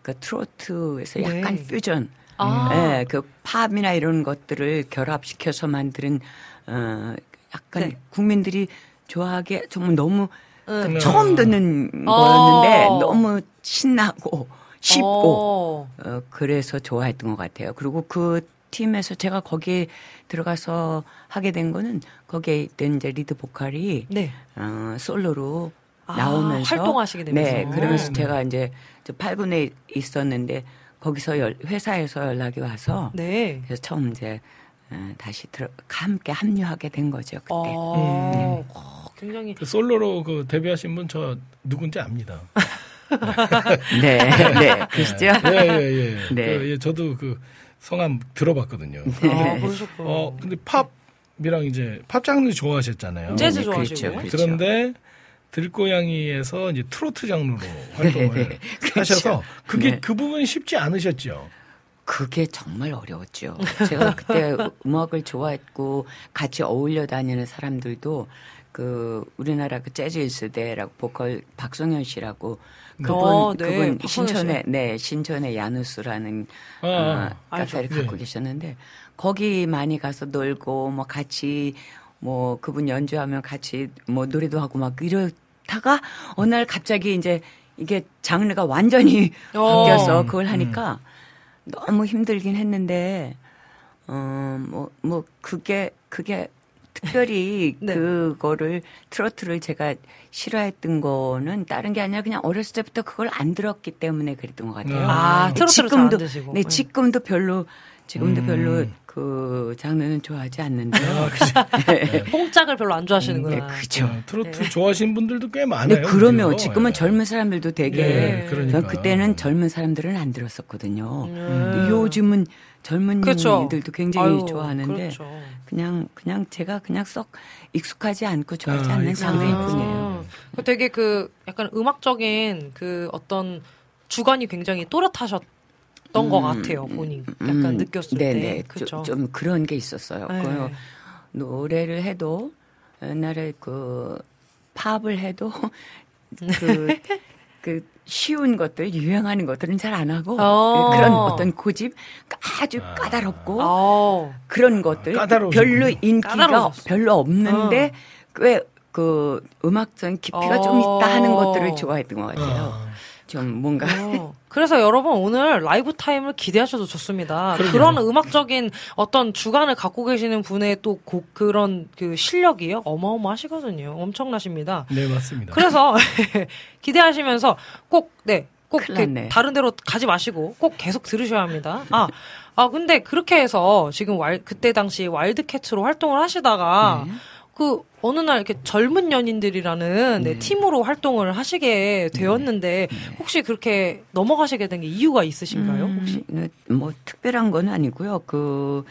D: 그 트로트에서 약간
A: 네.
D: 퓨전,
A: 아.
D: 예, 그 팝이나 이런 것들을 결합시켜서 만드는, 어, 약간
A: 네.
D: 국민들이 좋아하게 정말 너무
A: 응.
D: 그 처음 듣는
A: 어.
D: 거였는데 너무 신나고 쉽고
A: 어.
D: 어, 그래서 좋아했던 것 같아요. 그리고 그 팀에서 제가 거기에 들어가서 하게 된 거는 거기에 있던 이제 리드 보컬이
A: 네.
D: 어, 솔로로
A: 아,
D: 나오면서
A: 활동하시게 되면서.
D: 네, 그러면서
B: 네.
D: 제가 이제 저 8군에 있었는데 거기서 열- 회사에서 연락이 와서
A: 네.
D: 그래서 처음 이제 어, 다시 들어 함께 합류하게 된 거죠 그때.
A: 어, 와, 굉장히.
B: 그 솔로로 그 데뷔하신 분 저 누군지 압니다. [LAUGHS]
D: 네, 네, 그시죠?
B: 예, 예, 예. [LAUGHS]
D: 네.
B: 그, 예, 저도 그 성함 들어봤거든요.
A: 아, 그러셨구나.
B: 어, 근데 팝이랑 이제 팝 장르 좋아하셨잖아요.
A: 재즈
D: 네,
A: 좋아하시고.
D: 그렇죠, 그렇죠.
B: 그런데 들고양이에서 이제 트로트 장르로 [LAUGHS] 활동을 하셔서 그게
D: 네.
B: 그 부분이 쉽지 않으셨죠.
D: 그게 정말 어려웠죠. 제가 그때 음악을 좋아했고 같이 어울려 다니는 사람들도 그 우리나라 그 재즈 일스대라고 보컬 박성현 씨라고 그분
A: 어, 네,
D: 그분 신촌에 네 신촌의 야누스라는
B: 아,
D: 어,
A: 알죠.
D: 카페를 갖고
B: 네.
D: 계셨는데 거기 많이 가서 놀고 뭐 같이 뭐 그분 연주하면 같이 뭐 노래도 하고 막 이러 다가 어느 날 갑자기 이제 이게 장르가 완전히
A: 어.
D: 바뀌어서 그걸 하니까 너무 힘들긴 했는데 어뭐뭐 뭐 그게 그게 특별히 [LAUGHS]
A: 네.
D: 그거를 트로트를 제가 싫어했던 거는 다른 게 아니라 그냥 어렸을 때부터 그걸 안 들었기 때문에 그랬던 것 같아요.
A: 아,
D: 네,
A: 트로트를 드시고.
D: 네,
A: 네.
D: 지금도 별로 지금도
B: 음.
D: 별로 그 장르는 좋아하지 않는데요. [LAUGHS]
A: 뽕짝을 별로 안 좋아하시는구나.
D: 네, 그렇죠.
B: 어, 트로트 좋아하시는 분들도 꽤 많아요.
D: 네, 그러면
B: 그죠?
D: 지금은
B: 예.
D: 젊은 사람들도 되게
B: 예, 그러니까.
D: 전 그때는 젊은 사람들은 안 들었었거든요.
A: 음.
D: 요즘은 젊은
A: 그렇죠.
D: 이들도 굉장히
A: 아유,
D: 좋아하는데
A: 그렇죠.
D: 그냥 그냥 제가 그냥 썩 익숙하지 않고 좋아하지
B: 아,
D: 않는 장르일. 뿐이에요.
A: 그 되게 그 약간 음악적인 그 어떤 주관이 굉장히 또렷하셨 던것 같아요, 본인. 약간
D: 음,
A: 느꼈을
D: 네네.
A: 때.
D: 좀-
A: 그렇죠.
D: 좀 그런 게 있었어요.
A: 네.
D: 그 노래를 해도 옛날에 그 팝을 해도 [LAUGHS] 그, 그 쉬운 것들, 유행하는 것들은 잘 안 하고
A: 어.
D: 그런 어떤 고집 아주 까다롭고
A: 어.
D: 그런 것들
B: 까다로우셨군요.
D: 별로 인기가
A: 까다로우셨어.
D: 별로 없는데 꽤그 음악적인 깊이가 좀
A: 어.
D: 있다 하는 것들을 좋아했던 것 같아요.
B: 아,
D: 좀 뭔가
A: 어. 그래서 여러분 오늘 라이브 타임을 기대하셔도 좋습니다.
B: 그러게요.
A: 그런 음악적인 어떤 주관을 갖고 계시는 분의 또곡 그런 그 실력이요 어마어마하시거든요. 엄청나십니다.
B: 네 맞습니다.
A: 그래서 [LAUGHS] 기대하시면서 꼭 네. 꼭
D: 났네.
A: 다른 데로 가지 마시고 꼭 계속 들으셔야 합니다. 아, 아 근데 그렇게 해서 지금 왈, 그때 당시 와일드캣으로 활동을 하시다가
D: 네.
A: 그 어느 날 이렇게 젊은 연인들이라는 네, 팀으로 활동을 하시게 되었는데 혹시 그렇게 넘어가시게 된 게 이유가 있으신가요?
D: 음,
A: 혹시?
D: 네, 뭐 특별한 건 아니고요. 그,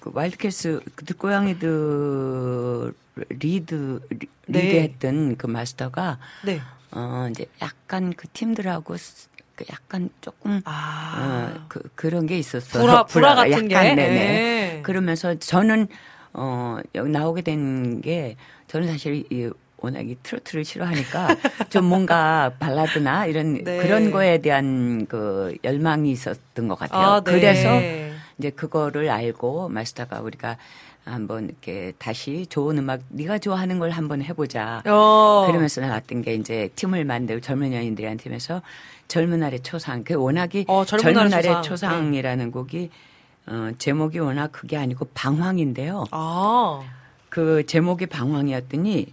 D: 그 와일드캣스 그 듣고양이들 리드 리-
A: 네.
D: 리드했던 그 마스터가
A: 네.
D: 어 이제 약간 그 팀들하고 스- 그 약간 조금
A: 아.
D: 어, 그 그런 게 있었어요.
A: 불화, 불화 같은 게.
D: 약간, 네네.
A: 네.
D: 그러면서 저는 어 여기 나오게 된 게 저는 사실 이 워낙 이 트로트를 싫어하니까 [LAUGHS] 좀 뭔가 발라드나 이런
A: 네.
D: 그런 거에 대한 그 열망이 있었던 것 같아요.
A: 아, 네.
D: 그래서 이제 그거를 알고 마스터가 우리가 한번 이렇게 다시 좋은 음악 네가 좋아하는 걸 한번 해보자.
A: 어.
D: 그러면서 나왔던 게 이제 팀을 만들고 젊은 연인들이란 팀에서 젊은 날의 초상. 그 워낙이
A: 어, 젊은
D: 젊은,
A: 날의 초상.
D: 초상. 이라는 곡이 어, 제목이 워낙 그게 아니고 방황인데요.
A: 아.
D: 그 제목이 방황이었더니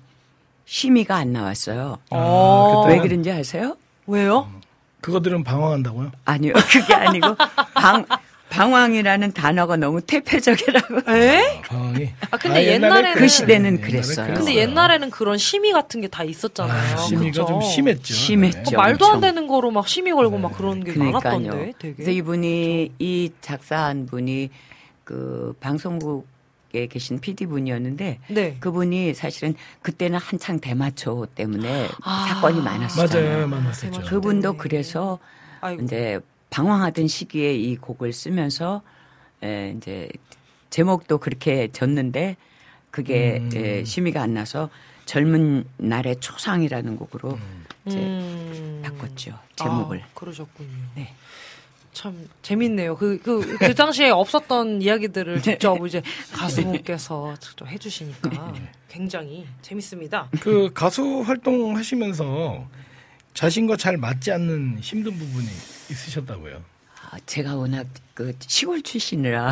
D: 심의가 안 나왔어요.
A: 어.
B: 그때는
D: 왜 그런지 아세요?
A: 왜요?
B: 그거들은 방황한다고요?
D: 아니요, 그게 아니고 방 방황이라는 단어가 너무 퇴폐적이라고.
A: 에?
B: 방황이.
A: 아, 근데 옛날에는-
B: 그랬어요.
D: 그 시대는
B: 옛날에
D: 그랬어요.
A: 근데
D: 그랬어요.
A: 옛날에는 그런 심의 같은 게 다 있었잖아요.
B: 아, 심의가
A: 그쵸?
B: 좀 심했죠.
D: 심했죠.
A: 어, 말도 안. 되는 거로 막 심의 걸고 막 그런 게 많았던데,
D: 그러니까요. 그래서
A: 되게.
D: 이분이 이 작사한 분이 그 방송국 에 계신 PD 분이었는데
A: 네.
D: 그분이 사실은 그때는 한창 대마초 때문에
A: 아.
D: 사건이 많았었잖아요.
B: 맞아요, 많았었죠.
D: 그분도
A: 네.
D: 그래서
A: 아이고.
D: 이제 방황하던 시기에 이 곡을 쓰면서 에, 이제 제목도 그렇게 졌는데 그게
B: 음.
D: 에, 심의가 안 나서 젊은 날의 초상이라는 곡으로 이제
A: 음.
D: 바꿨죠 제목을.
A: 아, 그러셨군요.
D: 네.
A: 참 재밌네요. 그, 그, 그 당시에 없었던 이야기들을 직접 이제 [LAUGHS] 가수분께서 직접 해주시니까 굉장히 재밌습니다.
B: 그 가수 활동하시면서 자신과 잘 맞지 않는 힘든 부분이 있으셨다고요.
D: 아, 제가 워낙 그 시골 출신이라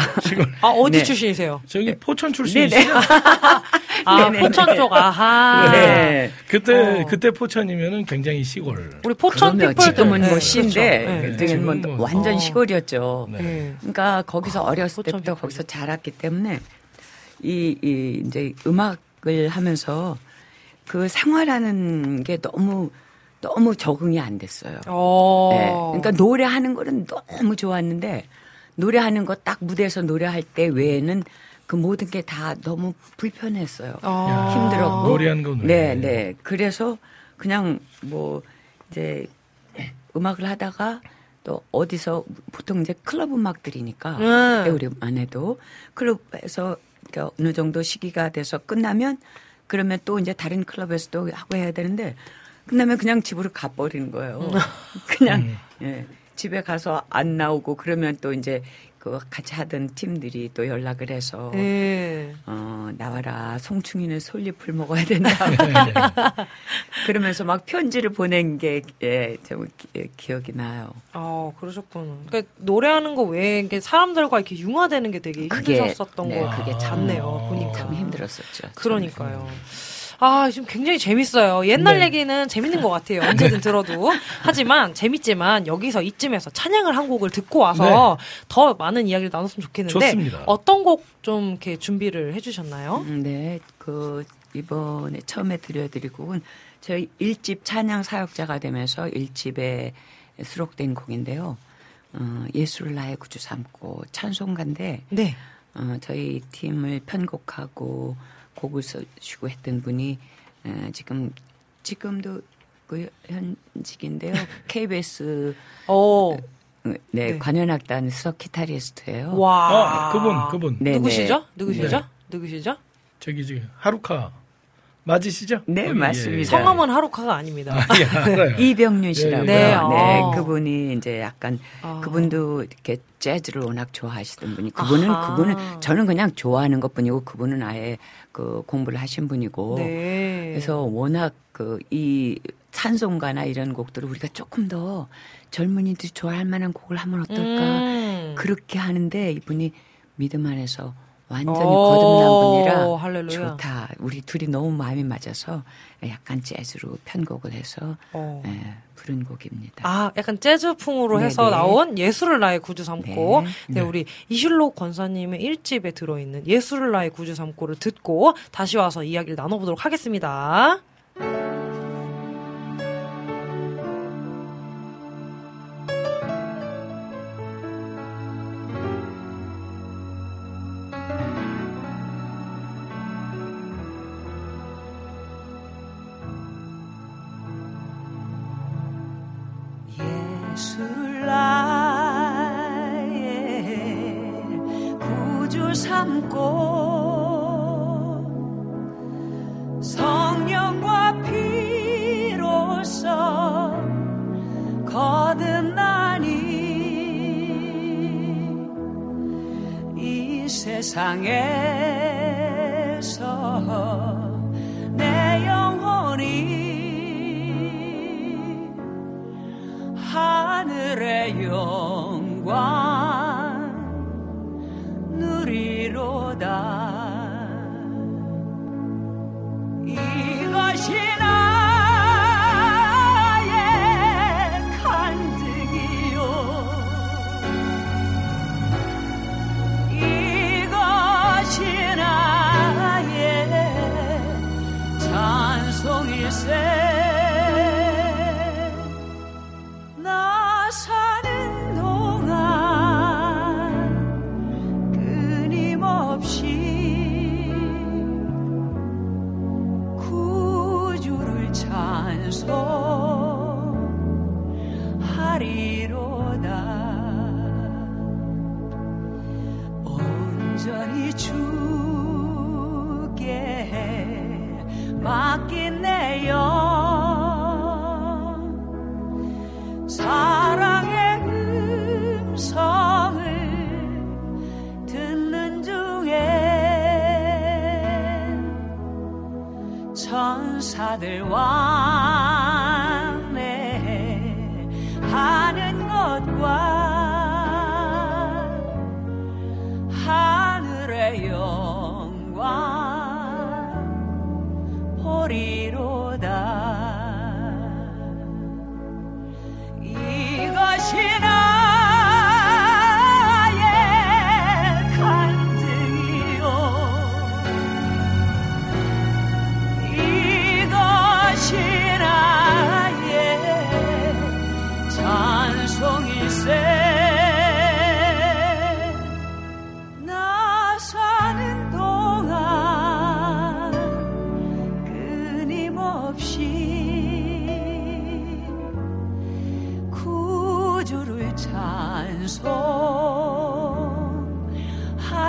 A: 아, 어디
D: 네.
A: 출신이세요?
B: 저기 포천 출신이시죠?
D: 네네. [LAUGHS]
A: 아,
D: 네네네.
A: 포천 쪽, 아하.
D: 네.
B: 그때
A: 어.
B: 그때 포천이면은 굉장히 시골.
A: 우리 포천
D: 지금은
A: 네,
D: 뭐
A: 그렇죠.
D: 시인데
A: 네.
D: 그때는 뭐
B: 지금은 뭐-
D: 완전
A: 어.
D: 시골이었죠.
B: 네.
A: 네.
D: 그러니까 거기서 어렸을
A: 포천
D: 때부터
A: 피플.
D: 거기서 자랐기 때문에 이, 이 이제 음악을 하면서 그 생활하는 게 너무 너무 적응이 안 됐어요.
A: 어.
D: 네. 그러니까 노래하는 거는 너무 좋았는데 노래하는 거 딱 무대에서 노래할 때 외에는 그 모든 게 다 너무 불편했어요.
A: 아.
D: 힘들었고.
B: 노래하는 건
D: 네,
B: 왜?
D: 네. 그래서 그냥 뭐 이제 음악을 하다가 또 어디서 보통 이제 클럽 음악들이니까
A: 음.
D: 그때 우리만 해도 클럽에서 어느 정도 시기가 돼서 끝나면 그러면 또 이제 다른 클럽에서 또 하고 해야 되는데 끝나면 그냥 집으로 가버리는 거예요. [LAUGHS] 그냥 예, 집에 가서 안 나오고 그러면 또 이제 그 같이 하던 팀들이 또 연락을 해서
A: 네.
D: 어, 나와라. 송충이는 솔잎을 먹어야 된다. [LAUGHS] 그러면서 막 편지를 보낸 게, 예, 좀 기, 기억이 나요.
A: 아, 그러셨구나. 그러니까 노래하는 거 외에 이게 사람들과 이렇게 융화되는 게 되게
D: 그게,
A: 힘드셨었던
D: 네,
A: 거
D: 그게 참-
A: 같네요. 보니까.
D: 참 힘들었었죠.
A: 그러니까요. 아, 지금 굉장히 재밌어요. 옛날
B: 네.
A: 얘기는 재밌는 것 같아요. [LAUGHS] 언제든 들어도. 하지만, 재밌지만, 여기서 이쯤에서 찬양을 한 곡을 듣고 와서 더 많은 이야기를 나눴으면 좋겠는데,
B: 좋습니다.
A: 어떤 곡 좀 이렇게 준비를 해주셨나요?
D: 음, 네, 그, 이번에 처음에 들려드릴 곡은 저희 일집 찬양 사역자가 되면서 일집에 수록된 곡인데요. 어, 예수를 나의 구주 삼고 찬송가인데,
A: 네.
D: 어, 저희 팀을 편곡하고 곡을 써주고 했던 분이 어, 지금 지금도 그 현직인데요. [LAUGHS] KBS
A: 어,
D: 네,
A: 네.
D: 관현악단 수석 기타리스트예요.
A: 와.
B: 어, 그분, 그분.
D: 네,
A: 누구시죠?
D: 네.
A: 누구시죠?
B: 네.
A: 누구시죠?
B: 저기 지금 하루카 맞으시죠?
D: 네,
B: 거기,
D: 맞습니다.
A: 성함은 하루카가 아닙니다.
B: 아, 예. [LAUGHS]
D: 이병윤 씨라고요.
B: 네,
D: 네,
A: 아.
D: 그분이 이제 약간
A: 아.
D: 그분도 이렇게 재즈를 워낙 좋아하시던 분이 그분은
A: 아하.
D: 그분은 저는 그냥 좋아하는 것뿐이고 그분은 아예 그 공부를 하신 분이고
A: 네.
D: 그래서 워낙 그 이 찬송가나 이런 곡들을 우리가 조금 더 젊은이들이 좋아할 만한 곡을 하면 어떨까
A: 음.
D: 그렇게 하는데 이분이 믿음 안에서 완전히
A: 오,
D: 거듭난 분이라
A: 할렐루야.
D: 좋다. 우리 둘이 너무 마음이 맞아서 약간 재즈로 편곡을 해서
A: 어.
D: 예, 부른 곡입니다.
A: 아, 약간 재즈풍으로
D: 네네.
A: 해서 나온 예수를 나의 구주 삼고,
D: 네.
A: 네, 우리 이실록 권사님의 일집에 들어있는 예수를 나의 구주 삼고를 듣고 다시 와서 이야기를 나눠보도록 하겠습니다.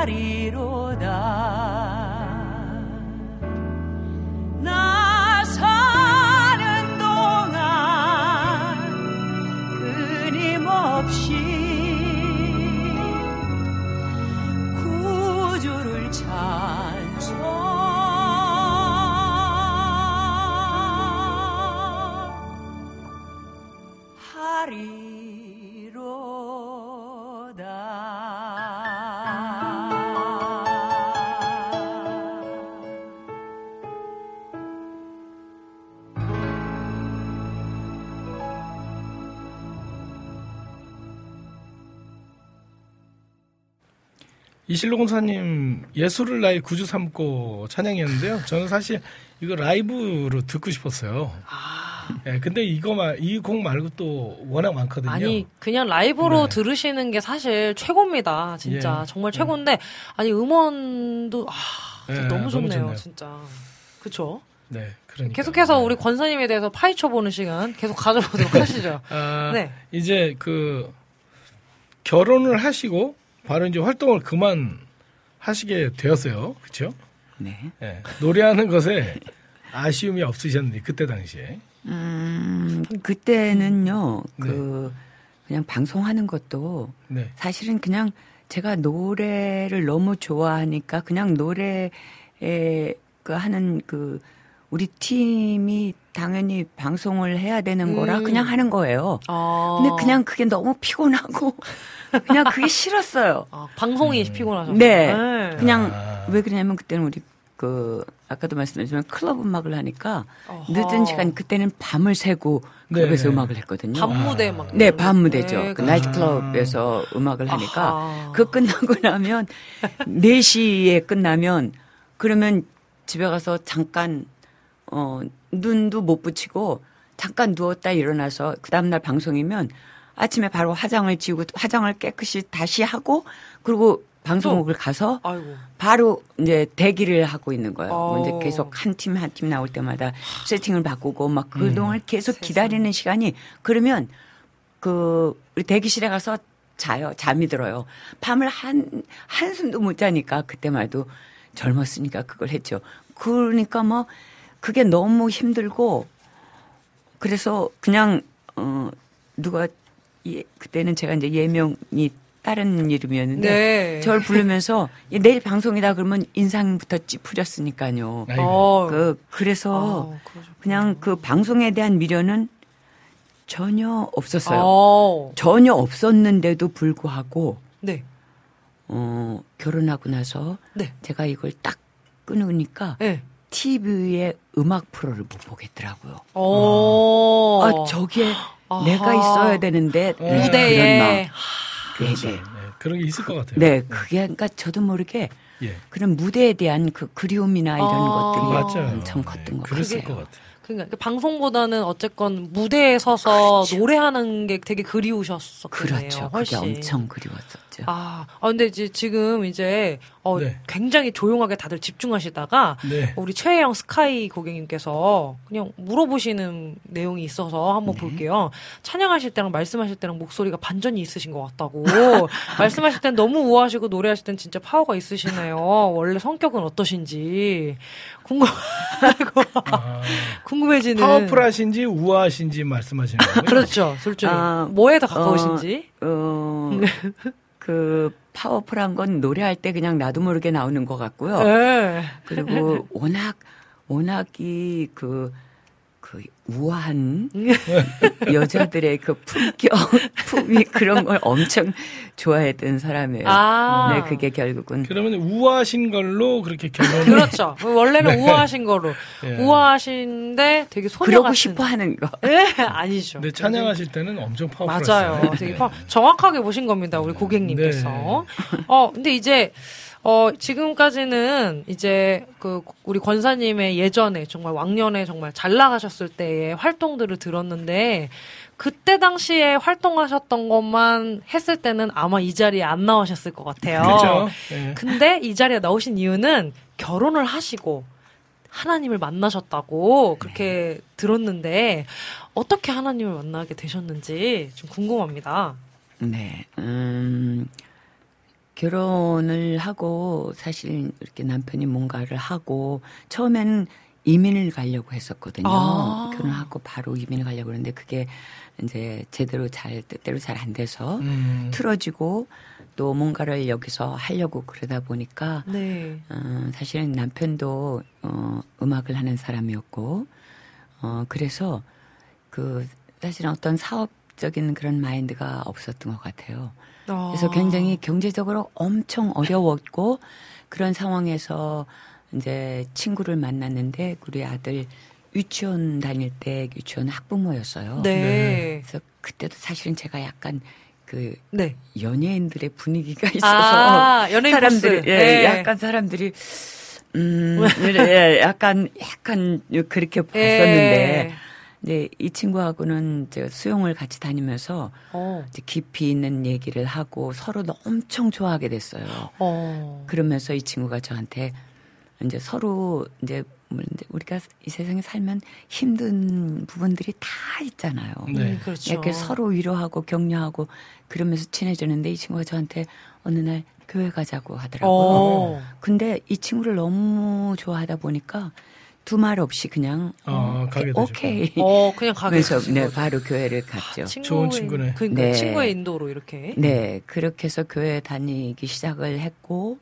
E: 찬
B: 이실로 공사님 예술을 나의 구주 삼고 찬양이었는데요. 저는 사실 이거 라이브로 듣고 싶었어요. 예, 근데 이거만 이 곡 말고 또 워낙 많거든요.
A: 아니 그냥 라이브로
B: 네.
A: 들으시는 게 사실 최고입니다. 진짜
B: 예.
A: 정말 최고인데 아니 음원도 아
B: 예,
A: 너무
B: 너무
A: 좋네요.
B: 좋네요.
A: 진짜 그쵸?
B: 네, 그러니까
A: 계속해서 우리 권사님에 대해서 파헤쳐 보는 시간 계속 가져보도록 [LAUGHS] 하시죠.
B: 아,
A: 네.
B: 이제 그 결혼을 하시고 바로 이제 활동을 그만 하시게 되었어요. 그렇죠?
D: 네.
B: 예, 노래하는 것에 아쉬움이 없으셨는데 그때 당시에
D: 음, 그때는요,
B: 네.
D: 그, 그냥 방송하는 것도
B: 네.
D: 사실은 그냥 제가 노래를 너무 좋아하니까 그냥 노래에 그 하는 그 우리 팀이 당연히 방송을 해야 되는 거라
A: 음.
D: 그냥 하는 거예요.
A: 아,
D: 근데 그냥 그게 너무 피곤하고 [LAUGHS] 그냥 그게 싫었어요.
A: 아, 방송이 피곤하셨어요.
D: 네.
A: 네.
D: 그냥
B: 아.
D: 왜 그러냐면 그때는 우리 그 아까도 말씀드렸지만 클럽 음악을 하니까
A: 어허.
D: 늦은 시간 그때는 밤을 새고
B: 네,
D: 클럽에서
B: 네.
D: 음악을 했거든요.
A: 밤 무대 막
D: 네, 밤 무대죠.
A: 네,
D: 그
A: 그렇죠.
D: 나이트 클럽에서 음악을 하니까
A: 아하.
D: 그 끝나고 나면 [LAUGHS] 4시에 끝나면 그러면 집에 가서 잠깐 어 눈도 못 붙이고 잠깐 누웠다 일어나서 그 다음 날 방송이면 아침에 바로 화장을 지우고 화장을 깨끗이 다시 하고 그리고 방송국을 가서
A: 아이고.
D: 바로 이제 대기를 하고 있는 거예요.
A: 어.
D: 이제 계속 한 팀 한팀 나올 때마다 세팅을 바꾸고 막 그동안 계속
A: 세상에.
D: 기다리는 시간이 그러면 그 우리 대기실에 가서 자요. 잠이 들어요. 밤을 한 한숨도 못 자니까 그때만 해도 젊었으니까 그걸 했죠. 그러니까 뭐 그게 너무 힘들고 그래서 그냥 어 누가 예, 그때는 제가 이제 예명이 다른 이름이었는데
A: 네.
D: 저를 부르면서 예, 내일 방송이다 그러면 인상부터 찌푸렸으니까요.
B: 아이고.
A: 어.
D: 그 그래서
A: 아.
D: 그냥 그 방송에 대한 미련은 전혀 없었어요.
A: 어.
D: 전혀 없었는데도 불구하고
A: 네.
D: 어, 결혼하고 나서
A: 네.
D: 제가 이걸 딱 끊으니까
A: 네.
D: TV에 음악 프로를 못 보겠더라고요.
A: 어.
D: 아, 저기에
A: 아하.
D: 내가 있어야 되는데
B: 어.
D: 네,
A: 무대에
D: 마음.
B: 그렇죠.
D: 네,
B: 네.
D: 네.
B: 그런 게 있을 것 같아요.
D: 네, 그게 그러니까 저도 모르게
B: 예.
D: 그런 무대에 대한 그 그리움이나 이런
A: 아.
D: 것들이
B: 맞아요.
D: 엄청
B: 네.
D: 컸던 것
B: 그랬을
D: 같아요.
B: 것 같아요.
A: 그러니까 그 방송보다는 어쨌건 무대에 서서
D: 그렇죠.
A: 노래하는 게 되게 그리우셨었겠네요.
D: 그렇죠. 그게
A: 훨씬.
D: 엄청 그리웠었죠.
A: 아, 아, 근데 이제 지금 이제 어,
B: 네.
A: 굉장히 조용하게 다들 집중하시다가
B: 네.
A: 우리 최혜영 스카이 고객님께서 그냥 물어보시는 내용이 있어서 한번
D: 네.
A: 볼게요. 찬양하실 때랑 말씀하실 때랑 목소리가 반전이 있으신 것 같다고. [LAUGHS] 말씀하실 땐 너무 우아하시고 노래하실 땐 진짜 파워가 있으시네요. 원래 성격은 어떠신지 궁금하고
B: 아,
A: 궁금해지는.
B: 파워풀하신지 우아하신지 말씀하시는 거예요?
A: 그렇죠, 둘 중에
D: 아,
A: 뭐에 더 가까우신지.
D: 어, 그 파워풀한 건 노래할 때 그냥 나도 모르게 나오는 것 같고요.
A: 네.
D: 그리고 워낙 워낙 이 그, 그 우아한 [LAUGHS] 여자들의 그 품격, 품위 그런 걸 엄청 좋아했던 사람이에요.
A: 아.
D: 네, 그게 결국은
B: 그러면 우아하신 걸로 그렇게 [LAUGHS] 결론을
A: 그렇죠. 원래는 우아하신 거로.
B: 예.
A: 우아하신데 되게 소녀
D: 그러고
A: 같은.
D: 싶어 하는 거.
A: 예, [LAUGHS] 아니죠.
B: 근데 찬양하실 때는 엄청 파워풀하셨어요.
A: 맞아요. 되게 파- 정확하게 보신 겁니다. 우리 고객님께서. 어, 근데 이제 어, 지금까지는 이제 그 우리 권사님의 예전에 정말 왕년에 정말 잘 나가셨을 때의 활동들을 들었는데 그때 당시에 활동하셨던 것만 했을 때는 아마 이 자리에 안 나오셨을 것 같아요.
B: 그렇죠. 예.
A: 근데 이 자리에 나오신 이유는 결혼을 하시고 하나님을 만나셨다고 그렇게 들었는데 어떻게 하나님을 만나게 되셨는지 좀 궁금합니다.
D: 네. 음, 결혼을 하고 사실 이렇게 남편이 뭔가를 하고 처음에는 이민을 가려고 했었거든요.
A: 아.
D: 결혼하고 바로 이민을 가려고 했는데 그게 이제 제대로 잘 뜻대로 잘 안 돼서
B: 음,
D: 틀어지고 또 뭔가를 여기서 하려고 그러다 보니까
A: 네.
D: 어, 사실은 남편도 어, 음악을 하는 사람이었고 어, 그래서 그 사실은 어떤 사업적인 그런 마인드가 없었던 것 같아요. 그래서
A: 아.
D: 굉장히 경제적으로 엄청 어려웠고 그런 상황에서 이제 친구를 만났는데 우리 아들 유치원 다닐 때 유치원 학부모였어요.
A: 네.
D: 그래서 그때도 사실은 제가 약간 그
A: 네.
D: 연예인들의 분위기가 있어서
A: 아, 연예인
D: 사람들이
A: 포스.
D: 예,
A: 네.
D: 약간 사람들이 음 [LAUGHS] 예, 약간 약간 그렇게 봤었는데
A: 예.
D: 이제 이 친구하고는 제가 수영을 같이 다니면서
A: 어.
D: 이제 깊이 있는 얘기를 하고 서로 엄청 좋아하게 됐어요.
A: 어.
D: 그러면서 이 친구가 저한테 이제 서로 이제 뭐 이제 우리가 이 세상에 살면 힘든 부분들이 다 있잖아요.
B: 네.
A: 음, 그렇죠.
D: 이렇게 서로 위로하고 격려하고 그러면서 친해졌는데 이 친구가 저한테 어느 날 교회 가자고 하더라고요.
A: 어.
D: 근데 이 친구를 너무 좋아하다 보니까 두 말 없이 그냥
B: 어, 가게 되셨구나.
D: 오케이.
A: 어, 그냥 가게
D: 그래서 네. 바로 교회를 갔죠.
A: 친구의-
B: 좋은 친구네.
A: 그러니까
D: 네.
A: 친구의 인도로 이렇게.
D: 네, 그렇게 해서 교회 다니기 시작을 했고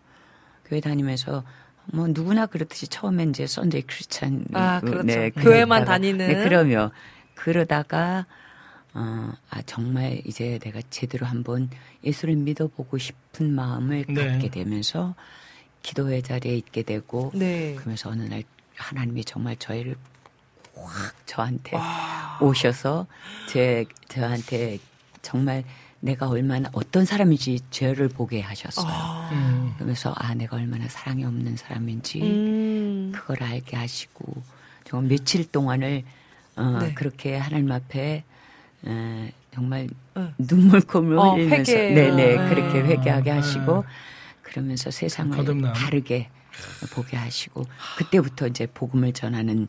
D: 교회 다니면서 뭐 누구나 그렇듯이 처음엔 이제 Sunday Christian
A: 아, 그렇죠.
D: 네,
A: 교회만 다니는.
D: 네, 그러면 그러다가 어, 아 정말 이제 내가 제대로 한번 예수를 믿어보고 싶은 마음을
B: 네.
D: 갖게 되면서 기도회 자리에 있게 되고
A: 네.
D: 그러면서 어느 날 하나님이 정말 저희를 확 저한테
A: 와.
D: 오셔서 제 저한테 정말 내가 얼마나 어떤 사람인지 죄를 보게 하셨어요.
A: 아.
B: 음,
D: 그러면서 아 내가 얼마나 사랑이 없는 사람인지
A: 음.
D: 그걸 알게 하시고 정말 며칠 동안을 어,
A: 네.
D: 그렇게 하나님 앞에 에, 정말
A: 응.
D: 눈물콧물
A: 어,
D: 흘리면서
A: 회개.
D: 네네
A: 아.
D: 그렇게 회개하게
B: 아.
D: 하시고 그러면서 세상을
B: 거듭남.
D: 다르게 보게 하시고 그때부터 이제 복음을 전하는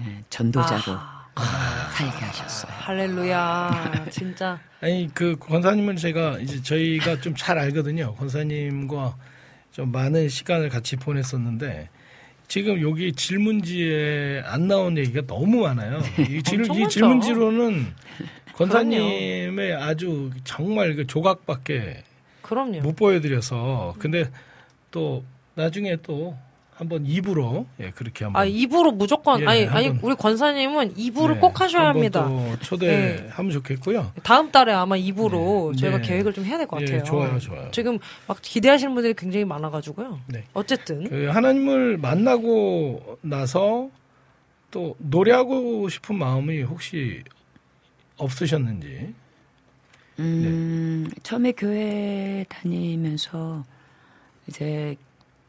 D: 에, 전도자로
A: 아.
D: 살게 하셨어요.
A: 할렐루야. [LAUGHS] 진짜.
B: 아니 그 권사님은 제가 이제 저희가 좀 잘 알거든요. 권사님과 좀 많은 시간을 같이 보냈었는데 지금 여기 질문지에 안 나온 얘기가 너무 많아요. 이, [LAUGHS] 질, 이. 질문지로는 권사님의 아주 정말 그 조각밖에
A: 그럼요.
B: 못 보여드려서 근데 또 나중에 또 한번 입으로 예 그렇게 한번
A: 아, 입으로 무조건,
B: 예,
A: 아니, 아니, 우리 권사님은 입으로
B: 네,
A: 꼭 하셔야 합니다.
B: 또 초대하면 좋겠고요.
A: 다음 달에 아마 입으로
B: 네,
A: 저희가
B: 네.
A: 계획을 좀 해야 될것
B: 예,
A: 같아요.
B: 좋아요, 좋아요.
A: 지금 막 기대하시는 분들이 굉장히 많아가지고요.
B: 네.
A: 어쨌든.
B: 그 하나님을 만나고 나서 또 노래하고 싶은 마음이 혹시 없으셨는지.
D: 음,
B: 네.
D: 처음에 교회 다니면서 이제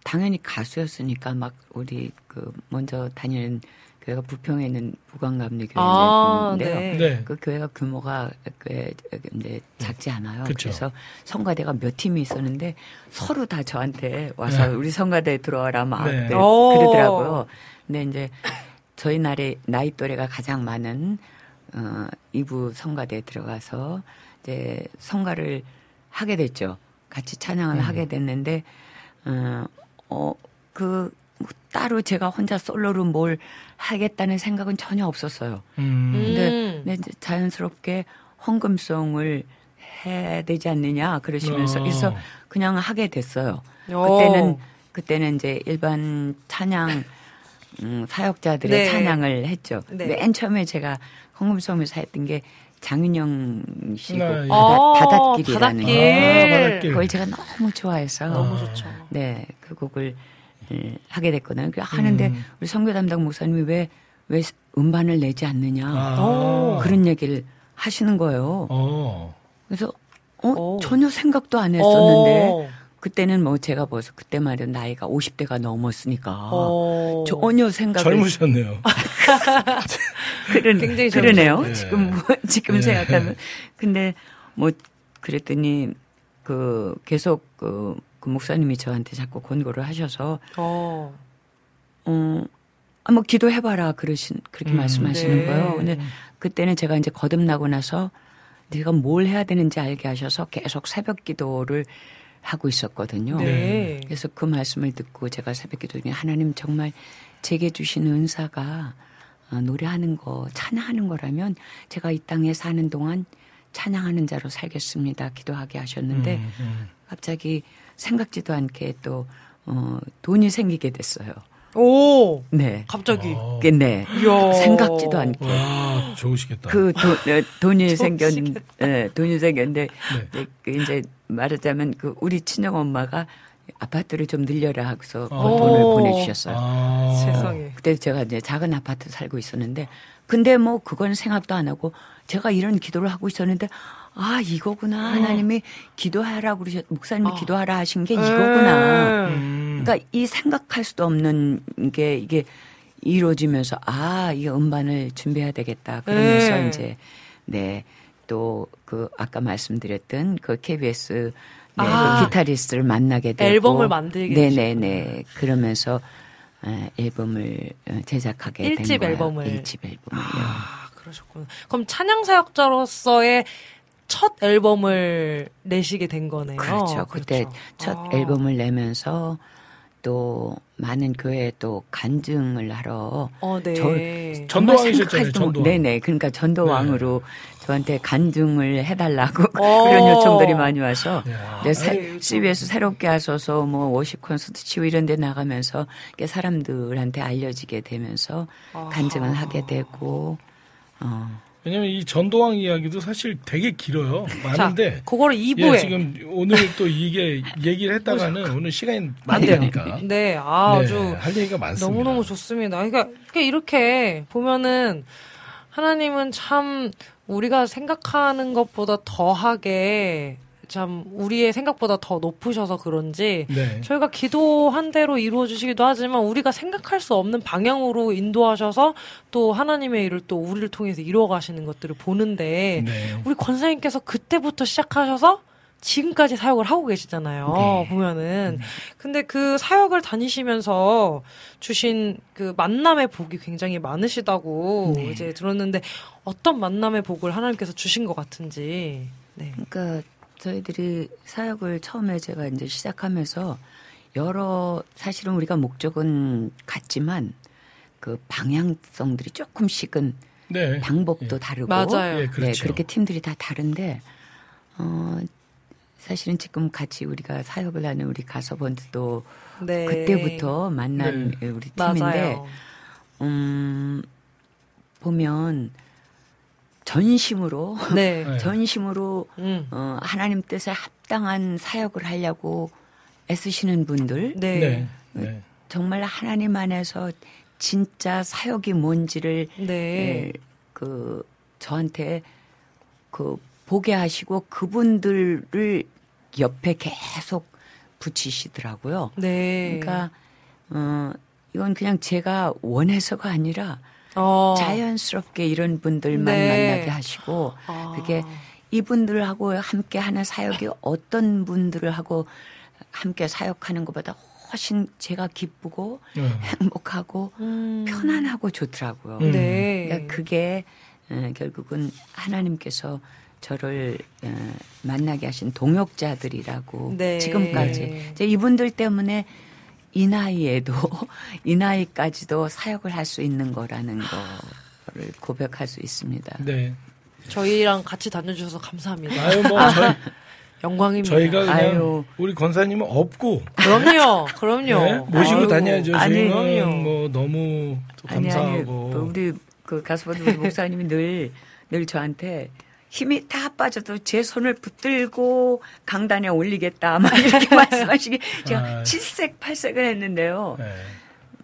D: 당연히 가수였으니까 막 우리 그 먼저 다니는 교회가 부평에 있는 부광감리
A: 아,
D: 교회인데요.
A: 네.
B: 네.
D: 그 교회가 규모가 꽤 이제 작지 않아요.
B: 그쵸.
D: 그래서 성가대가 몇 팀이 있었는데 서로 다 저한테 와서
B: 네.
D: 우리 성가대 들어와라 막
B: 네.
D: 네,
A: 오.
D: 그러더라고요. 근데 이제 저희 나이 나이 또래가 가장 많은 어, 이부 성가대에 들어가서 이제 성가를 하게 됐죠. 같이 찬양을
B: 음.
D: 하게 됐는데 어, 어, 그, 뭐 따로 제가 혼자 솔로로 뭘 하겠다는 생각은 전혀 없었어요.
B: 음.
D: 근데,
A: 음.
D: 근데 이제 자연스럽게 헌금송을 해야 되지 않느냐 그러시면서
B: 어.
D: 그래서 그냥 하게 됐어요.
A: 어.
D: 그때는 그때는 이제 일반 찬양 음, 사역자들의
A: 네.
D: 찬양을 했죠.
A: 네.
D: 맨 처음에 제가 헌금송에서 했던 게 장윤영 씨곡
B: 네, 예.
D: 바닷,
A: 어,
D: 바닷길이라는
A: 바닷길.
D: 거.
B: 아, 바닷길.
D: 그걸 제가 너무 좋아해서
A: 너무 좋죠.
D: 네, 그 곡을 예, 하게 됐거든요. 그 하는데
B: 음.
D: 우리 선교 담당 목사님이 왜, 왜 음반을 내지 않느냐.
B: 아.
D: 그런 얘기를 하시는 거예요.
B: 어.
D: 그래서, 어,
A: 오.
D: 전혀 생각도 안 했었는데,
A: 어.
D: 그때는 뭐 제가 벌써 그때만 해도 나이가 50대가 넘었으니까,
A: 어.
D: 전혀 생각을.
B: 젊으셨네요. [LAUGHS]
D: 그런,
A: 굉장히
D: 그러네요.
B: 젊으셨네.
D: 지금, 뭐, [LAUGHS] 지금
B: 예.
D: 생각하면. 근데 뭐, 그랬더니, 그, 계속 그, 그 목사님이 저한테 자꾸 권고를 하셔서,
A: 어.
D: 어, 아, 뭐 기도해 봐라 그러신 그렇게
B: 음.
D: 말씀하시는
A: 네.
D: 거예요. 근데 그때는 제가 이제 거듭나고 나서 내가 뭘 해야 되는지 알게 하셔서 계속 새벽 기도를 하고 있었거든요.
A: 네.
D: 그래서 그 말씀을 듣고 제가 새벽 기도 중에 하나님 정말 제게 주신 은사가 어, 노래하는 거, 찬양하는 거라면 제가 이 땅에 사는 동안 찬양하는 자로 살겠습니다. 기도하게 하셨는데
B: 음, 음.
D: 갑자기 생각지도 않게 또 어, 돈이 생기게 됐어요.
A: 오.
D: 네.
A: 갑자기.
B: 어.
D: 그, 네.
A: 이야.
D: 생각지도 않게.
B: 와, 좋으시겠다.
D: 그 돈, 어, 돈이 생겼, 네, 돈이 생겼는데,
B: 네.
D: 이제 그 이제 말하자면 그 우리 친정 엄마가 아파트를 좀 늘려라 하고서 그
B: 어.
D: 돈을
A: 오.
D: 보내주셨어요.
B: 아.
A: 세상에.
D: 그때 제가 이제 작은 아파트 살고 있었는데, 근데 뭐 그건 생각도 안 하고 제가 이런 기도를 하고 있었는데, 아, 이거구나. 하나님이 기도하라고 그러셨, 목사님이
A: 아.
D: 기도하라 하신 게 이거구나.
A: 음.
B: 음.
D: 그러니까 이 생각할 수도 없는 게 이게 이루어지면서 아, 이 음반을 준비해야 되겠다. 그러면서
A: 네.
D: 이제 네. 또 그 아까 말씀드렸던 그 KBS 네,
A: 아.
D: 그 기타리스트를 만나게 되고
A: 앨범을 만들게
D: 네,
A: 되셨구나.
D: 네, 네. 그러면서 에, 앨범을 어, 제작하게
A: 일집
D: 된 거예요.
A: 앨범을.
D: 일집 앨범을요.
A: 아, 그러셨구나. 그럼 찬양 사역자로서의 첫 앨범을 내시게 된 거네요.
D: 그렇죠. 그때
A: 그렇죠.
D: 첫
A: 아.
D: 앨범을 내면서 또 많은 교회에 또 간증을 하러
A: 어, 네.
D: 저-
B: 전도왕이셨잖아요, 전도왕.
D: 네네. 그러니까 전도왕으로 저한테 간증을 해달라고
A: 어. [LAUGHS]
D: 그런 요청들이 많이 와서
B: 야.
D: 네, 새- CBS 새롭게 하셔서 뭐 워십 콘서트 치고 이런 데 나가면서 사람들한테 알려지게 되면서
A: 아하.
D: 간증을 하게 되고 어.
B: 왜냐면 이 전도왕 이야기도 사실 되게 길어요. 많은데.
A: 자, 그거를 2부에
B: 예, 지금 오늘 또 이게 얘기를 했다가는 [LAUGHS] 오늘 시간이. 되니까.
A: 네, 아,
B: 네,
A: 아주
B: 할 얘기가 많습니다.
A: 너무너무 좋습니다. 그러니까 이렇게 보면은 하나님은 참 우리가 생각하는 것보다 더하게 참 우리의 생각보다 더 높으셔서 그런지
B: 네.
A: 저희가 기도한 대로 이루어 주시기도 하지만 우리가 생각할 수 없는 방향으로 인도하셔서 또 하나님의 일을 또 우리를 통해서 이루어 가시는 것들을 보는데
B: 네.
A: 우리 권사님께서 그때부터 시작하셔서 지금까지 사역을 하고 계시잖아요.
D: 네.
A: 보면은. 근데 그 사역을 다니시면서 주신 그 만남의 복이 굉장히 많으시다고
D: 네.
A: 이제 들었는데 어떤 만남의 복을 하나님께서 주신 것 같은지. 네.
D: 그러니까 저희들이 사역을 처음에 제가 이제 시작하면서 여러 사실은 우리가 목적은 같지만 그 방향성들이 조금씩은
B: 네.
D: 방법도
B: 예.
D: 다르고
A: 맞아요.
B: 예,
D: 네,
B: 그렇죠.
D: 그렇게 팀들이 다 다른데 어 사실은 지금 같이 우리가 사역을 하는 우리 가서번들도
A: 네.
D: 그때부터 만난
B: 네.
D: 우리 팀인데
A: 맞아요.
D: 음 보면 전심으로
A: 네.
B: 네. [LAUGHS]
D: 전심으로
A: 음.
D: 어, 하나님 뜻에 합당한 사역을 하려고 애쓰시는 분들
A: 네.
B: 네. 네.
D: 정말 하나님 안에서 진짜 사역이 뭔지를
A: 네.
D: 예, 그 저한테 그 보게 하시고 그분들을 옆에 계속 붙이시더라고요.
A: 네.
D: 그러니까 어 이건 그냥 제가 원해서가 아니라
A: 어.
D: 자연스럽게 이런 분들만
A: 네.
D: 만나게 하시고
A: 아.
D: 그게 이분들하고 함께 하는 사역이 어떤 분들하고 함께 사역하는 것보다 훨씬 제가 기쁘고
B: 네.
D: 행복하고
A: 음.
D: 편안하고 좋더라고요.
B: 음.
A: 네.
D: 그러니까 그게 어, 결국은 하나님께서 저를 어, 만나게 하신 동역자들이라고
A: 네.
D: 지금까지
A: 네.
D: 이분들 때문에 이 나이에도 [LAUGHS] 이 나이까지도 사역을 할 수 있는 거라는 거를 고백할 수 있습니다.
B: 네.
A: 저희랑 같이 다녀주셔서 감사합니다.
B: 아유 뭐 저희, [LAUGHS]
A: 영광입니다.
B: 저희가 그냥
D: 아유.
B: 우리 권사님은 없고
A: 그럼요, 그럼요.
B: 네? 모시고
A: 아유,
B: 다녀야죠.
D: 아니.
B: 뭐 너무 또
D: 아니
B: 감사하고
D: 아니 그 우리 그 가수분 우리 목사님이 늘 늘 저한테 힘이 다 빠져도 제 손을 붙들고 강단에 올리겠다 막 이렇게 [LAUGHS] 말씀하시기 제가
B: 아.
D: 칠색 팔색을 했는데요.
B: 네.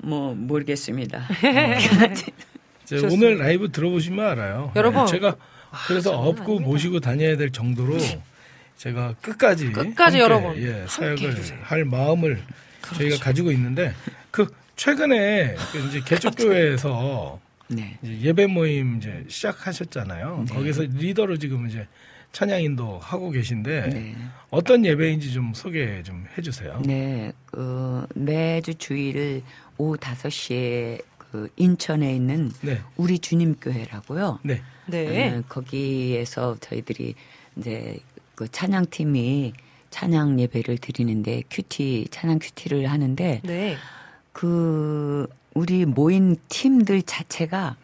D: 뭐 모르겠습니다. [LAUGHS]
A: 좋습니다.
B: 오늘 라이브 들어보시면 알아요.
A: 여러분.
B: 네, 제가 그래서
A: 장난
B: 업고
A: 아닙니다.
B: 모시고 다녀야 될 정도로 제가 끝까지
A: 끝까지
B: 함께,
A: 여러분
B: 예, 사역을. 할 마음을
A: 그렇죠.
B: 저희가 가지고 있는데 그 최근에 그 이제 개척교회에서 [LAUGHS]
D: 네.
B: 이제 예배 모임 이제 시작하셨잖아요.
D: 네.
B: 거기서 리더로 지금 이제 찬양 인도 하고 계신데
D: 네.
B: 어떤 예배인지 좀 소개 좀 해주세요.
D: 네, 그 매주 주일 오후 5시에 그 인천에 있는
B: 네,
D: 우리 주님 교회라고요.
B: 네,
A: 네.
D: 어, 거기에서 저희들이 이제 그 찬양팀이 찬양 예배를 드리는데 큐티 찬양 큐티를 하는데
A: 네.
D: 그 우리 모인 팀들 자체가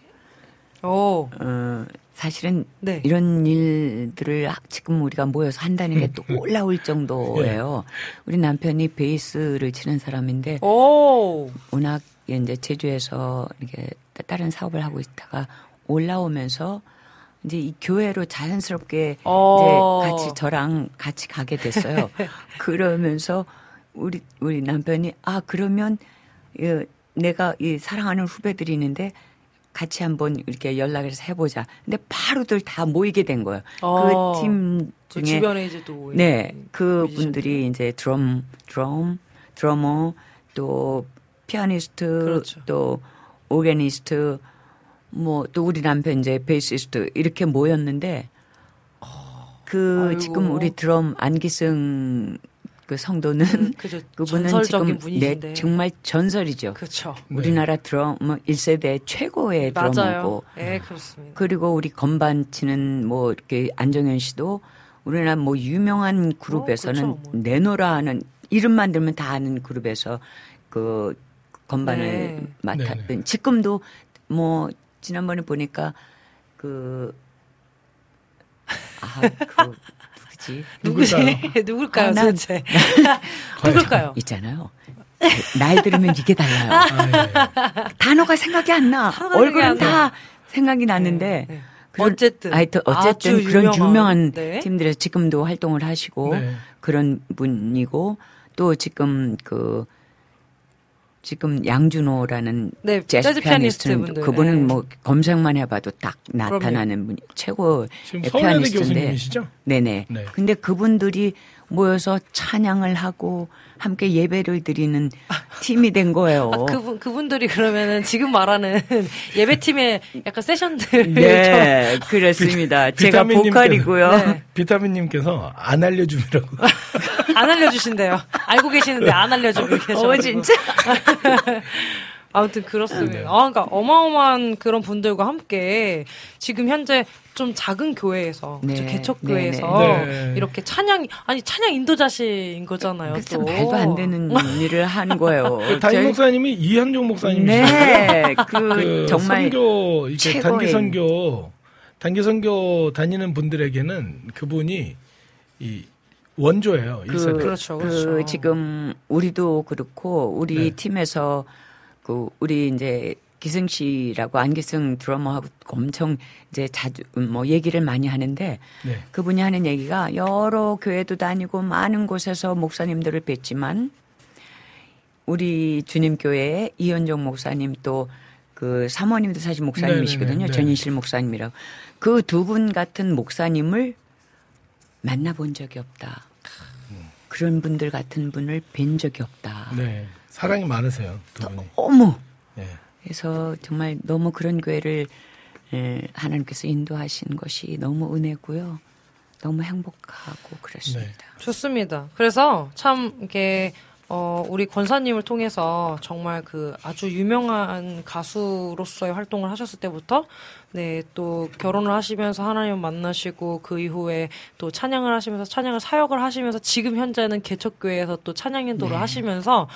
A: 오.
D: 어 사실은
A: 네.
D: 이런 일들을 지금 우리가 모여서 한다는 게 또 [LAUGHS] 올라올 정도예요. 우리 남편이 베이스를 치는 사람인데
A: 오.
D: 워낙 이제 제주에서 이렇게 다른 사업을 하고 있다가 올라오면서 이제 이 교회로 자연스럽게
A: 어.
D: 이제 같이 저랑 같이 가게 됐어요. [LAUGHS] 그러면서 우리 우리 남편이 아 그러면 이, 내가 이 사랑하는 후배들이 있는데 같이 한번 이렇게 연락을 해서 해보자. 근데 바로들 다 모이게 된 거예요.
A: 어. 그팀그
D: 중에
A: 주변에 이제 또
D: 네,
A: 뮤지션들.
D: 그분들이 이제 드럼, 드럼, 드러머, 또 피아니스트,
A: 그렇죠.
D: 또 organist, 뭐 또 우리 남편 이제 베이시스트 이렇게 모였는데 그
A: 아이고.
D: 지금 우리 드럼 안기승 그 성도는 [LAUGHS]
A: 그죠.
D: 그분은
A: 전설적인
D: 지금
A: 분이신데.
D: 네, 정말 전설이죠.
A: 그렇죠.
D: 우리나라 드럼 1세대 최고의
A: 맞아요.
D: 드러머고
A: 네, 그렇습니다.
D: 그리고 우리 건반 치는 뭐 이렇게 안정현 씨도 우리나라 뭐 유명한 그룹에서는
A: 어, 그렇죠. 뭐.
D: 내노라 하는 이름만 들면 다 아는 그룹에서 그 건반을
A: 네.
D: 맡아
B: 네네.
D: 지금도 뭐 지난번에 보니까 그 아, 그 누구지?
A: 누구지? [LAUGHS]
B: 누굴까요?
A: 누굴까요,
D: 아, 난-
A: 도대체? [LAUGHS] [LAUGHS] 누굴까요?
D: 있잖아요. 나이 들으면 이게 달라요.
B: 아, 예.
D: 단어가 생각이 안 나. 얼굴은 안다 생각이 나는데
A: 네, 네.
D: 그런-
A: 어쨌든.
D: 하여튼 어쨌든 그런
A: 유명한,
D: 유명한,
A: 네.
D: 팀들에서 지금도 활동을 하시고
B: 네.
D: 그런 분이고 또 지금 그 지금 양준호라는
A: 네,
D: 재즈,
A: 재즈 피아니스트 분들.
D: 그분은
A: 네.
D: 뭐 검색만 해봐도 딱 나타나는 분이 최고 피아니스트인데
B: 교수님이시죠?
D: 네네.
B: 네.
D: 근데 그분들이 모여서 찬양을 하고 함께 예배를 드리는 팀이 된 거예요.
A: 아, 그분 그분들이 그러면은 지금 말하는 [LAUGHS] 예배팀의 약간 세션들
D: 네, [LAUGHS] 그렇습니다. 제가 보컬이고요.
A: 네.
B: 비타민님께서 안 알려주미라고.
A: 안 알려주신대요. 알고 계시는데 안 알려주고 계셔.
D: 어, 진짜? [LAUGHS]
A: 아무튼 그렇습니다. 아, 그러니까 어마어마한 그런 분들과 함께 지금 현재 좀 작은 교회에서
D: 네,
A: 그쵸, 개척 교회에서
B: 네, 네.
A: 이렇게 찬양 아니 찬양 인도자신 거잖아요.
D: 그래서
A: 또.
D: 말도 안 되는 [LAUGHS] 일을 한 거예요.
B: 담임
D: 저희-
B: 목사님이 이현종 목사님이시죠?
D: 네, 그,
B: 그
D: 정말
B: 선교 이렇게 단기 선교 단기 선교 다니는 분들에게는 그분이 이 원조예요.
D: 그,
B: 일생.
A: 그렇죠,
D: 그
A: 그렇죠.
D: 지금 우리도 그렇고 우리
B: 네.
D: 팀에서 그 우리 이제 기승 씨라고 안기승 드러머하고 엄청 이제 자주 뭐 얘기를 많이 하는데
B: 네.
D: 그분이 하는 얘기가 여러 교회도 다니고 많은 곳에서 목사님들을 뵀지만 우리 주님 교회에 이현종 목사님 또 그 사모님도 사실 목사님이시거든요.
B: 네네네, 네.
D: 전인실 목사님이라고 그 두 분 같은 목사님을 만나본 적이 없다. 그런 분들 같은 분을 뵌 적이 없다.
B: 네. 사랑이 많으세요. 두 분이.
D: 어머.
B: 네.
D: 그래서 정말 너무 그런 교회를 에, 하나님께서 인도하신 것이 너무 은혜고요. 너무 행복하고 그렇습니다.
B: 네.
A: 좋습니다. 그래서 참 이렇게 어, 우리 권사님을 통해서 정말 그 아주 유명한 가수로서의 활동을 하셨을 때부터 네, 또 결혼을 하시면서 하나님을 만나시고 그 이후에 또 찬양을 하시면서 찬양을 사역을 하시면서 지금 현재는 개척교회에서 또 찬양 인도를
B: 네.
A: 하시면서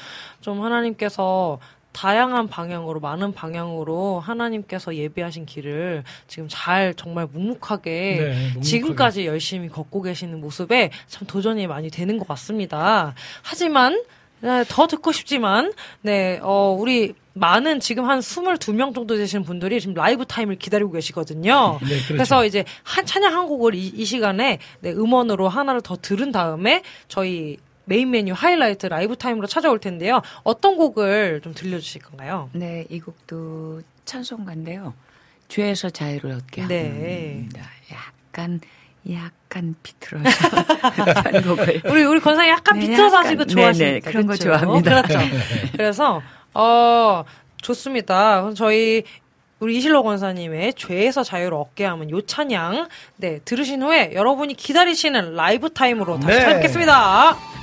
A: 좀 하나님께서 다양한 방향으로 많은 방향으로 하나님께서 예비하신 길을 지금 잘 정말 묵묵하게
B: 네, 묵묵하게.
A: 지금까지 열심히 걷고 계시는 모습에 참 도전이 많이 되는 것 같습니다. 하지만 네, 더 듣고 싶지만 네, 어, 우리 많은 지금 한 22명 정도 되시는 분들이 지금 라이브 타임을 기다리고 계시거든요. [LAUGHS]
B: 네, 그렇죠.
A: 그래서 이제 한 찬양 한 곡을 이, 이 시간에 네, 음원으로 하나를 더 들은 다음에 저희 메인 메뉴 하이라이트 라이브 타임으로 찾아올 텐데요. 어떤 곡을 좀 들려주실 건가요?
D: 네, 이 곡도 찬송가인데요. 죄에서 자유를 얻게
A: 네.
D: 합니다. 약간 약간 비틀어서 [LAUGHS] 편곡을
A: 우리 우리 권상이 약간
D: 네,
A: 비틀어서
D: 약간,
A: 하시는 거
D: 네네,
A: 좋아하시니까
D: 그런 거
A: 그쵸?
D: 좋아합니다.
A: 그렇죠. [LAUGHS] 그래서 어 좋습니다. 그럼 저희 우리 이실로 권사님의 죄에서 자유를 얻게 하면 요 찬양 네 들으신 후에 여러분이 기다리시는 라이브 타임으로 다시
B: 네.
A: 찾아뵙겠습니다.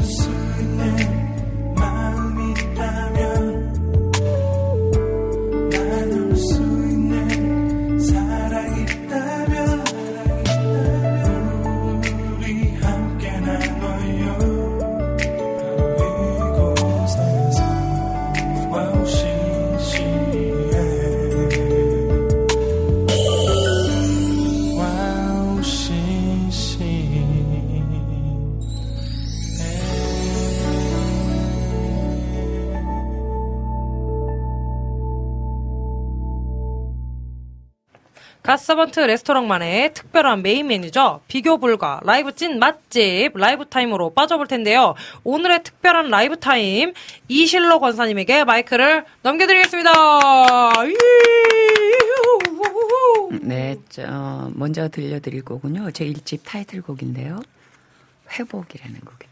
F: 나
A: 갓서번트 레스토랑만의 특별한 메인 메뉴죠. 비교 불가 라이브 찐 맛집 라이브 타임으로 빠져볼 텐데요. 오늘의 특별한 라이브 타임 이실로 권사님에게 마이크를 넘겨드리겠습니다.
G: 네, 저 먼저 들려드릴 곡은요. 제 1집 타이틀곡인데요. 회복이라는 곡입니다.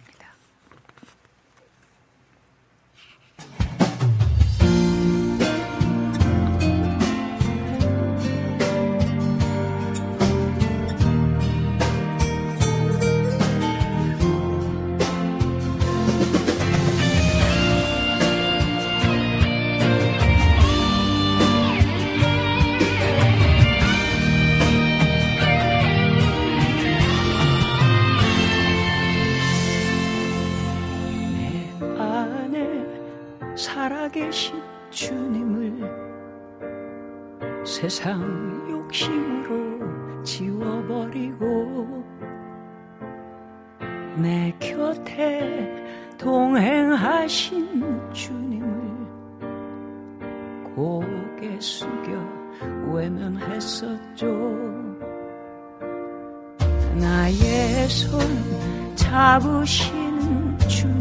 D: 살아계신 주님을 세상 욕심으로 지워버리고 내 곁에 동행하신 주님을 고개 숙여 외면했었죠. 나의 손 잡으시는 주님을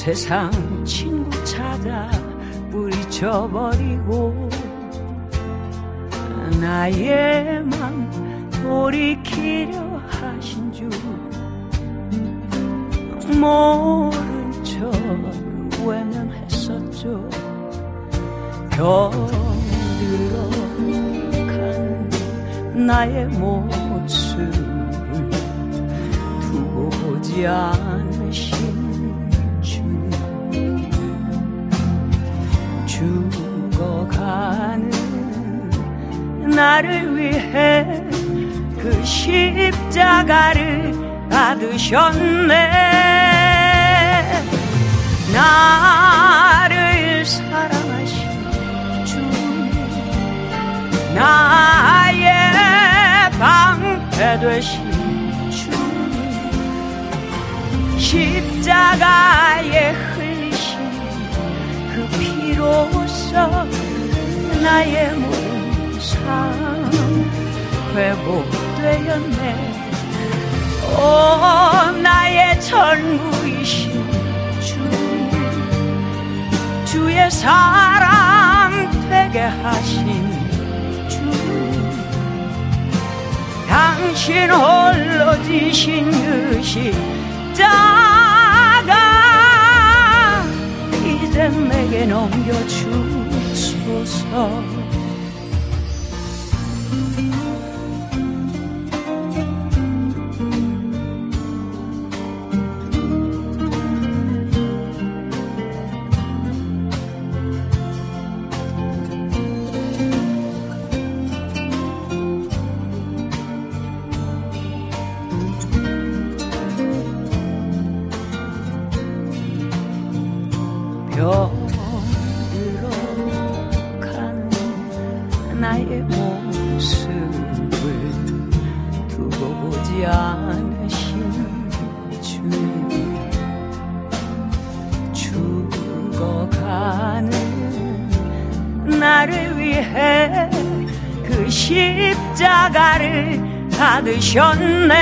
D: 세상 친구 찾아 뿌리쳐버리고 나의 맘 돌이키려 하신 줄 모른 척 외면했었죠. 병들어 가는 나의 모습을 두고 보지 않으신 죽어가는 나를 위해 그 십자가를 받으셨네. 나를 사랑하신 주님 나의 방패 되신 주님 십자가에 흘리신 그 피 로써 나의 삶 회복되었네. 오 나의 전부이신 주님 주의 사람 되게 하신 주님 당신 홀로 지신 그 십자 이제 내게 받으셨네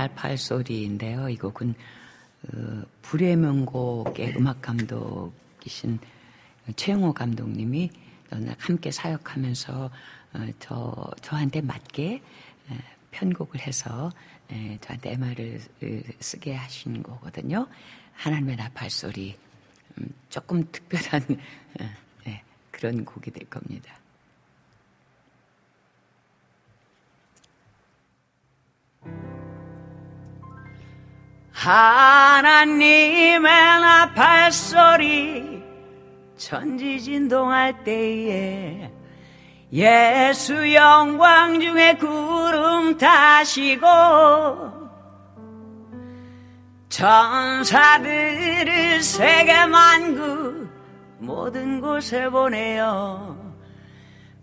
H: 날팔 소리인데요. 이 곡은 어, 불의 명곡의 음악 감독이신 최영호 감독님이 함께 사역하면서 어, 저 저한테 맞게 에, 편곡을 해서 에, 저한테 MR을 쓰게 하신 거거든요. 하나님의 나팔 소리 음, 조금 특별한 에, 네, 그런 곡이 될 겁니다.
D: 하나님의 나팔 소리 천지진동할 때에 예수 영광 중에 구름 타시고 천사들을 세계 만국 모든 곳에 보내어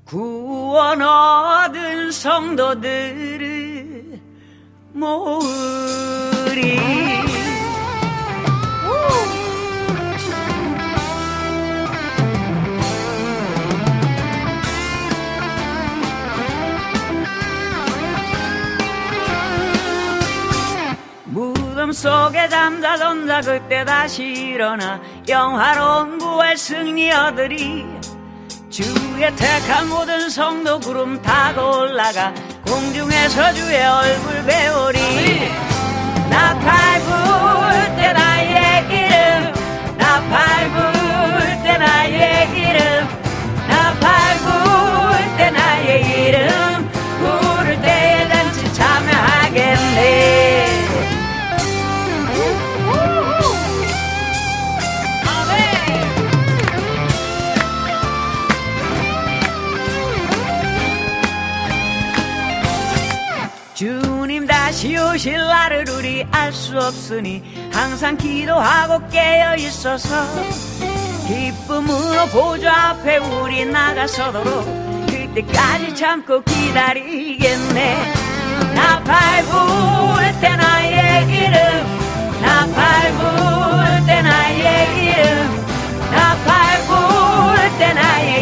D: 구원 얻은 성도들을 모으 리 무덤 속에 잠자던 자 그때 다시 일어나 영화로운 부활 승리 얻으리 주의 택한 모든 성도 구름 타고 올라가 공중에서 주의 얼굴 배우리 나팔 불때 나의 이
E: 알 수 없으니 항상 기도하고 깨어 있어서 기쁨으로 보좌 앞에 우리 나가서도록 그때까지 참고 기다리겠네. 나 밟을 때 나의 이름 나 밟을 때 나의 이름 나 밟을 때 나의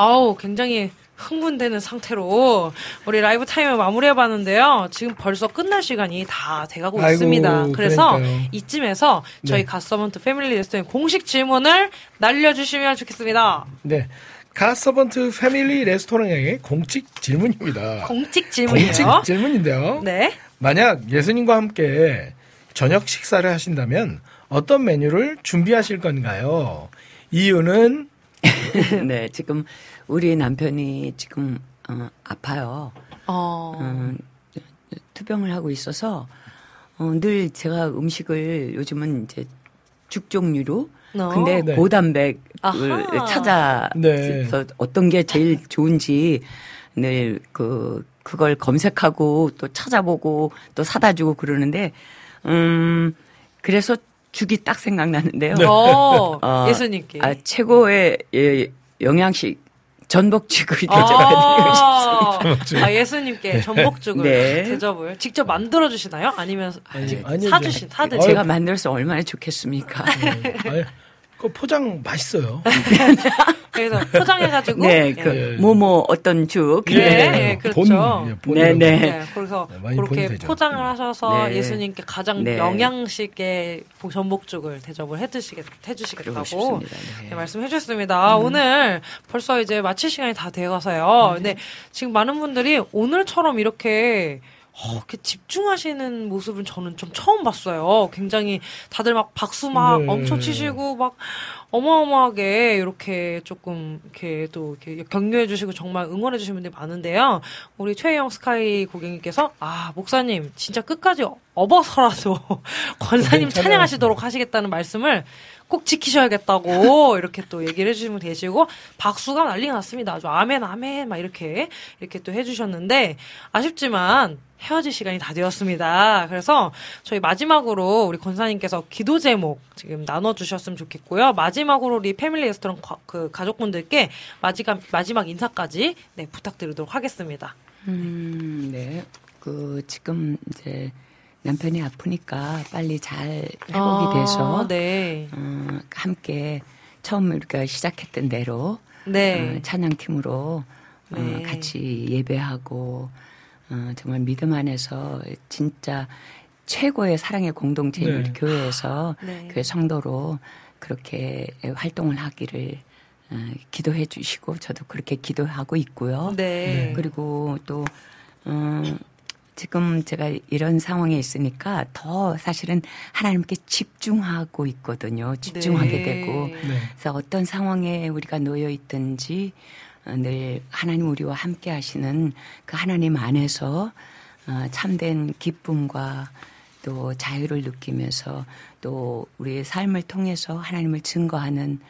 A: 아우, 굉장히 흥분되는 상태로 우리 라이브 타임을 마무리해 봤는데요. 지금 벌써 끝날 시간이 다 돼가고
B: 아이고,
A: 있습니다. 그래서
B: 그러니까요.
A: 이쯤에서 저희
B: 네.
A: 갓서번트 패밀리 레스토랑 공식 질문을 날려주시면 좋겠습니다.
B: 네. 갓서번트 패밀리 레스토랑의 공식 질문입니다.
A: 공식 질문이에요.
B: 공식 질문인데요.
A: 네.
B: 만약 예수님과 함께 저녁 식사를 하신다면 어떤 메뉴를 준비하실 건가요? 이유는 [LAUGHS]
D: 네, [LAUGHS] 지금 우리 남편이 지금 어, 아파요.
A: 어,
D: 어, 투병을 하고 있어서 어, 늘 제가 음식을 요즘은 이제 죽 종류로
A: 어.
D: 근데
B: 네.
D: 고단백을
A: 아하.
D: 찾아서
B: 네.
D: 어떤 게 제일 좋은지 늘 그 그걸 검색하고 또 찾아보고 또 사다 주고 그러는데 음 그래서 죽이 딱 생각나는데요.
A: 어, [LAUGHS]
D: 어, [LAUGHS]
A: 예수님께.
D: 아, 최고의 예, 영양식 전복죽을 대접해드리고 싶습니다.
A: 아, 아, 예수님께 전복죽을
D: 네.
A: 대접을 직접 만들어 주시나요? 아니면
B: 아니.
A: 사주신 사드
D: 제가 만들어서 얼마나 좋겠습니까?
B: 아니, 그 포장 맛있어요. [LAUGHS]
A: 그래서 포장해가지고
D: 네, 그
B: 예.
D: 뭐뭐 어떤 죽.
A: 네,
D: 네.
A: 네, 그렇죠.
B: 본, 예, 본
D: 네, 네.
B: 거.
A: 네, 그래서
B: 네,
A: 그렇게. 포장을 하셔서
D: 네.
A: 예수님께 가장
D: 네.
A: 영양식의 전복죽을 대접을 해주시겠,
D: 그러고
A: 해주시겠다고.
D: 네.
A: 네, 말씀해 주셨습니다. 오늘 벌써 이제 마칠 시간이 다 되어가서요.
D: 네.
A: 근데 지금 많은 분들이 오늘처럼 이렇게 어, 이렇게 집중하시는 모습은 저는 좀 처음 봤어요. 굉장히 다들 막 박수 막
B: 네.
A: 엄청 치시고 막 어마어마하게 이렇게 조금 이렇게 또 이렇게 격려해 주시고 정말 응원해 주시는 분들이 많은데요. 우리 최혜영 스카이 고객님께서 아, 목사님 진짜 끝까지 업어서라도 [LAUGHS] 권사님
B: 네, 찬양-
A: 찬양하시도록 하시겠다는 말씀을 꼭 지키셔야겠다고 [LAUGHS] 이렇게 또 얘기를 해주시면 되시고 박수가 난리가 났습니다. 아주 아멘 아멘 막 이렇게 이렇게 또 해주셨는데 아쉽지만 헤어질 시간이 다 되었습니다. 그래서 저희 마지막으로 우리 권사님께서 기도 제목 지금 나눠주셨으면 좋겠고요. 마지막으로 우리 패밀리 레스토랑 과- 그 가족분들께 마지막 마지막 인사까지 네 부탁드리도록 하겠습니다.
D: 음, 네. 그 지금 이제 남편이 아프니까 빨리 잘 회복이 돼서
A: 아, 네,
D: 어, 함께 처음 우리가 시작했던 대로
A: 네,
D: 어, 찬양팀으로
A: 네.
D: 어, 같이 예배하고 어, 정말 믿음 안에서 진짜 최고의 사랑의 공동체인
B: 네.
D: 교회에서
A: 네.
D: 교회 성도로 그렇게 활동을 하기를 어, 기도해 주시고 저도 그렇게 기도하고 있고요.
A: 네,
D: 그리고 또 어, 지금 제가 이런 상황에 있으니까 더 사실은 하나님께 집중하고 있거든요. 집중하게
A: 네.
D: 되고
B: 네.
D: 그래서 어떤 상황에 우리가 놓여 있든지 어, 늘 하나님 우리와 함께 하시는 그 하나님 안에서 어, 참된 기쁨과
I: 또 자유를 느끼면서 또 우리의 삶을 통해서 하나님을 증거하는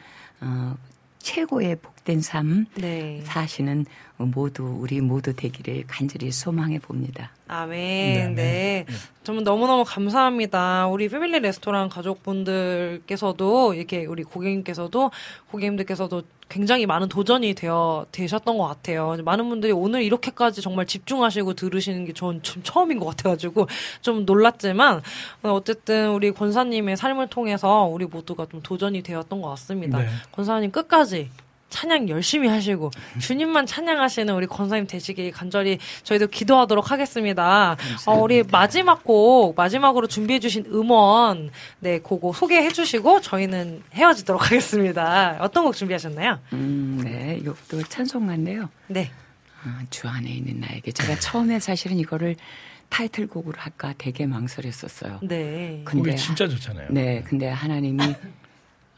I: 어, 최고의 복된 삶
A: 네.
I: 사시는 모두 우리 모두 되기를 간절히 소망해 봅니다.
A: 아멘. 네. 정말 너무너무 감사합니다. 우리 패밀리 레스토랑 가족분들께서도 이렇게 우리 고객님께서도 고객님들께서도 굉장히 많은 도전이 되어 되셨던 것 같아요. 많은 분들이 오늘 이렇게까지 정말 집중하시고 들으시는 게 전 좀 처음인 것 같아가지고 [LAUGHS] 좀 놀랐지만 어쨌든 우리 권사님의 삶을 통해서 우리 모두가 좀 도전이 되었던 것 같습니다.
B: 네.
A: 권사님 끝까지 찬양 열심히 하시고 주님만 찬양하시는 우리 권사님 되시길 간절히 저희도 기도하도록 하겠습니다. 어, 우리 마지막 곡 마지막으로 준비해 주신 음원 네 그거 소개해 주시고 저희는 헤어지도록 하겠습니다. 어떤 곡 준비하셨나요?
I: 음, 네, 이것도 찬송 같네요.
A: 네.
I: 아, 주 안에 있는 나에게 제가 처음에 사실은 이거를 타이틀곡으로 할까 되게 망설였었어요.
A: 네.
I: 근데
B: 곡이 진짜 좋잖아요.
I: 네, 근데 하나님이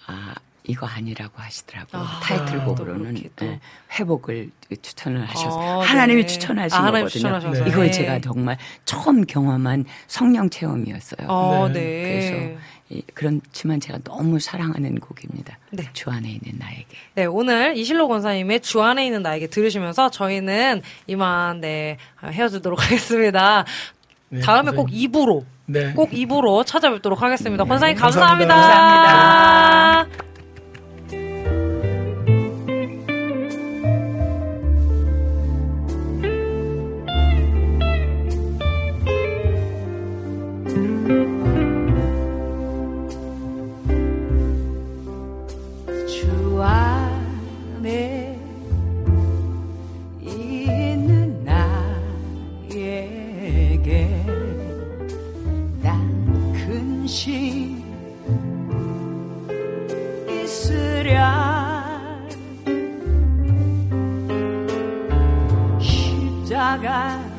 I: 아 이거 아니라고 하시더라고요.
A: 아, 또
I: 타이틀곡으로는. 네, 회복을 추천을 하셔서
A: 아,
I: 하나님이
A: 네.
I: 추천하신
A: 아, 하나님
I: 거거든요.
A: 추천하셔서.
I: 이걸
A: 네.
I: 제가 정말 처음 경험한 성령 체험이었어요.
A: 어,
B: 네.
A: 네.
I: 그래서 이, 그렇지만 제가 너무 사랑하는 곡입니다.
A: 네.
I: 주 안에 있는 나에게.
A: 네, 오늘 이실로 권사님의 주 안에 있는 나에게 들으시면서 저희는 이만 네 헤어지도록 [LAUGHS] 하겠습니다.
B: 네,
A: 다음에
B: 선생님.
A: 꼭 2부로
B: 네.
A: 꼭 2부로 찾아뵙도록 하겠습니다. 권사님
B: 감사합니다.
A: 감사합니다.
D: 주 십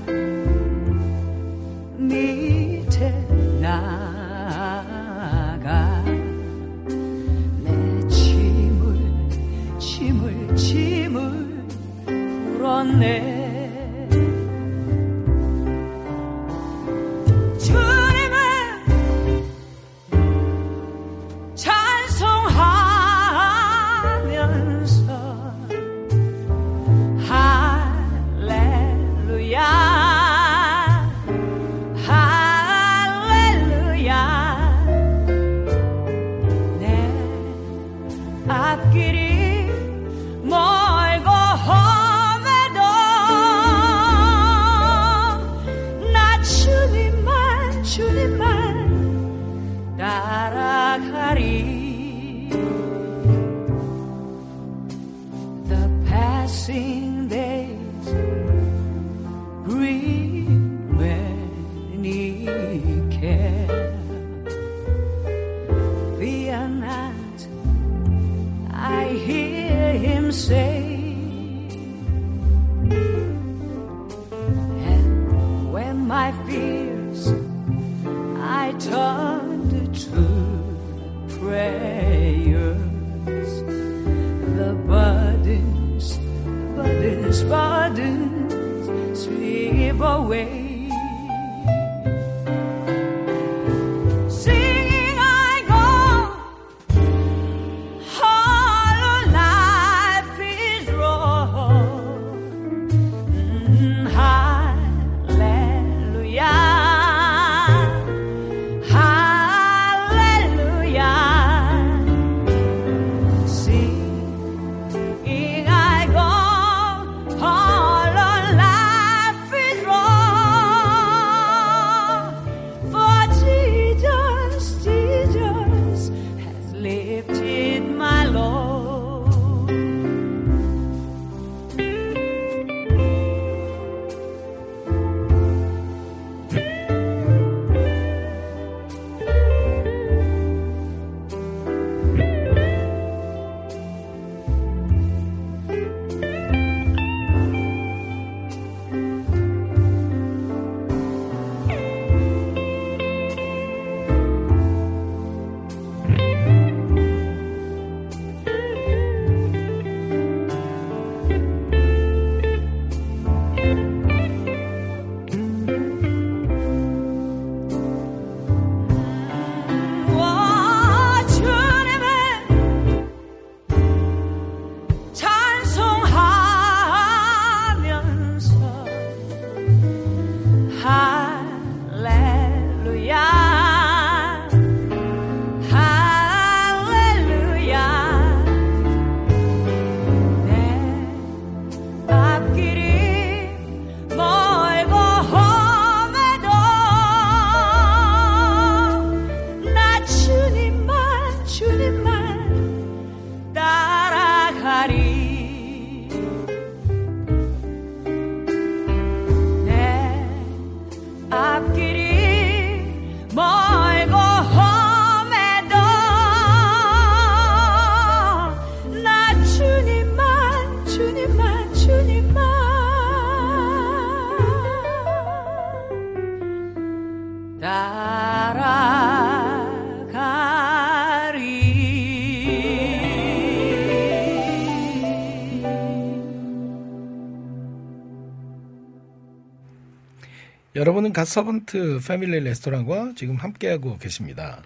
B: 여러분은 갓서번트 패밀리 레스토랑과 지금 함께하고 계십니다.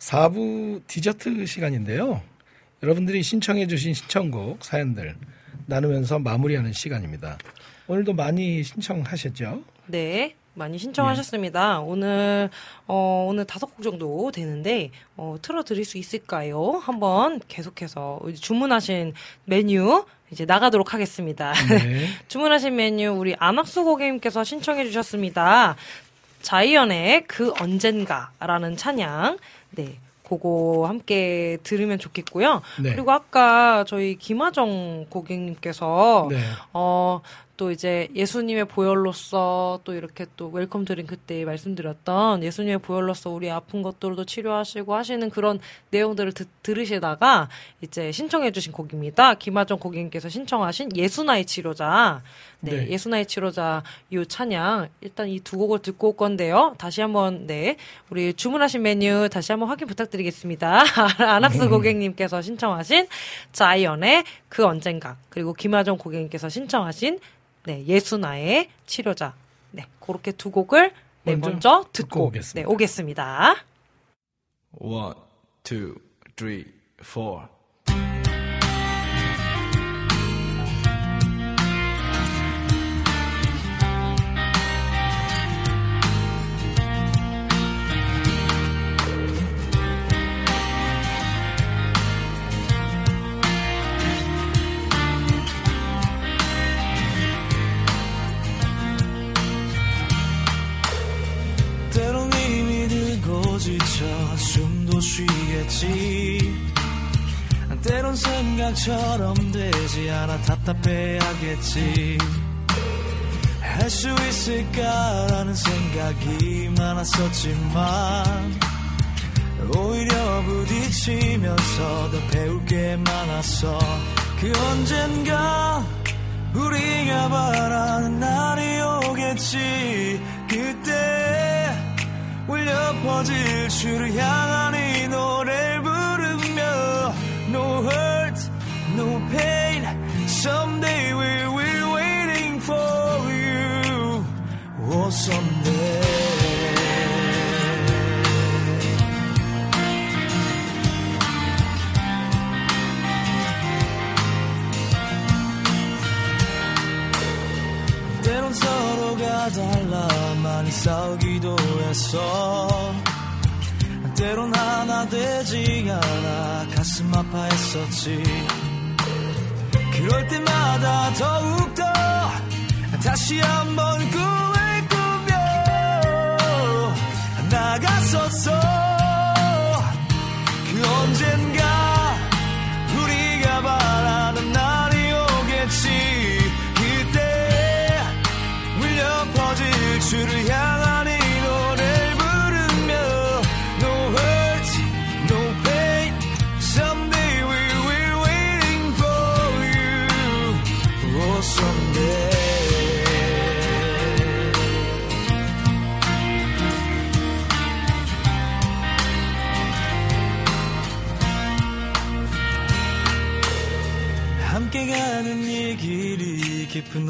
B: 4부 디저트 시간인데요. 여러분들이 신청해주신 신청곡, 사연들 나누면서 마무리하는 시간입니다. 오늘도 많이 신청하셨죠?
A: 네. 많이 신청하셨습니다. 오늘 어 오늘 다섯 곡 정도 되는데 어 틀어 드릴 수 있을까요? 한번 계속해서 주문하신 메뉴 이제 나가도록 하겠습니다.
B: 네. [LAUGHS]
A: 주문하신 메뉴 우리 안학수 고객님께서 신청해 주셨습니다. 자이언의 그 언젠가라는 찬양. 네. 그거 함께 들으면 좋겠고요.
B: 네.
A: 그리고 아까 저희 김하정 고객님께서
B: 네.
A: 어, 또 이제 예수님의 보혈로서 또 이렇게 또 welcome 드린 그때 말씀드렸던 예수님의 보혈로서 우리 아픈 것들도 치료하시고 하시는 그런 내용들을 듣, 들으시다가 이제 신청해주신 곡입니다. 김하정 고객님께서 신청하신 예수나의 치료자. 네,
B: 네.
A: 예수나의 치료자 이 찬양 일단 이 두 곡을 듣고 올 건데요. 다시 한번 네 우리 주문하신 메뉴 다시 한번 확인 부탁드리겠습니다. [LAUGHS] 안학수 고객님께서 신청하신 자이언의 그 언젠가 그리고 김하정 고객님께서 신청하신 네 예수나의 치료자 네 그렇게 두 곡을 네,
B: 먼저
A: 먼저,
B: 듣고
A: 듣고
B: 오겠습니다.
A: 네, 오겠습니다.
F: One, two, three, four.
J: 숨도 쉬겠지. 때론 생각처럼 되지 않아 답답해하겠지. 할 수 있을까라는 생각이 많았었지만 오히려 부딪히면서 더 배울 게 많았어. 그 언젠가 우리가 바라는 날이 오겠지. 그때 울려 퍼질 주를 향한 이 노래를 부르며 No hurt, no pain Someday we will waiting for you Oh someday 때론 서로가 달라 많이 싸우기도 했어. 때론 하나 되지 않아 가슴 아파했었지. 그럴 때마다 더욱더 다시 한번 꿈을 꾸며 나갔었어. 그 언젠가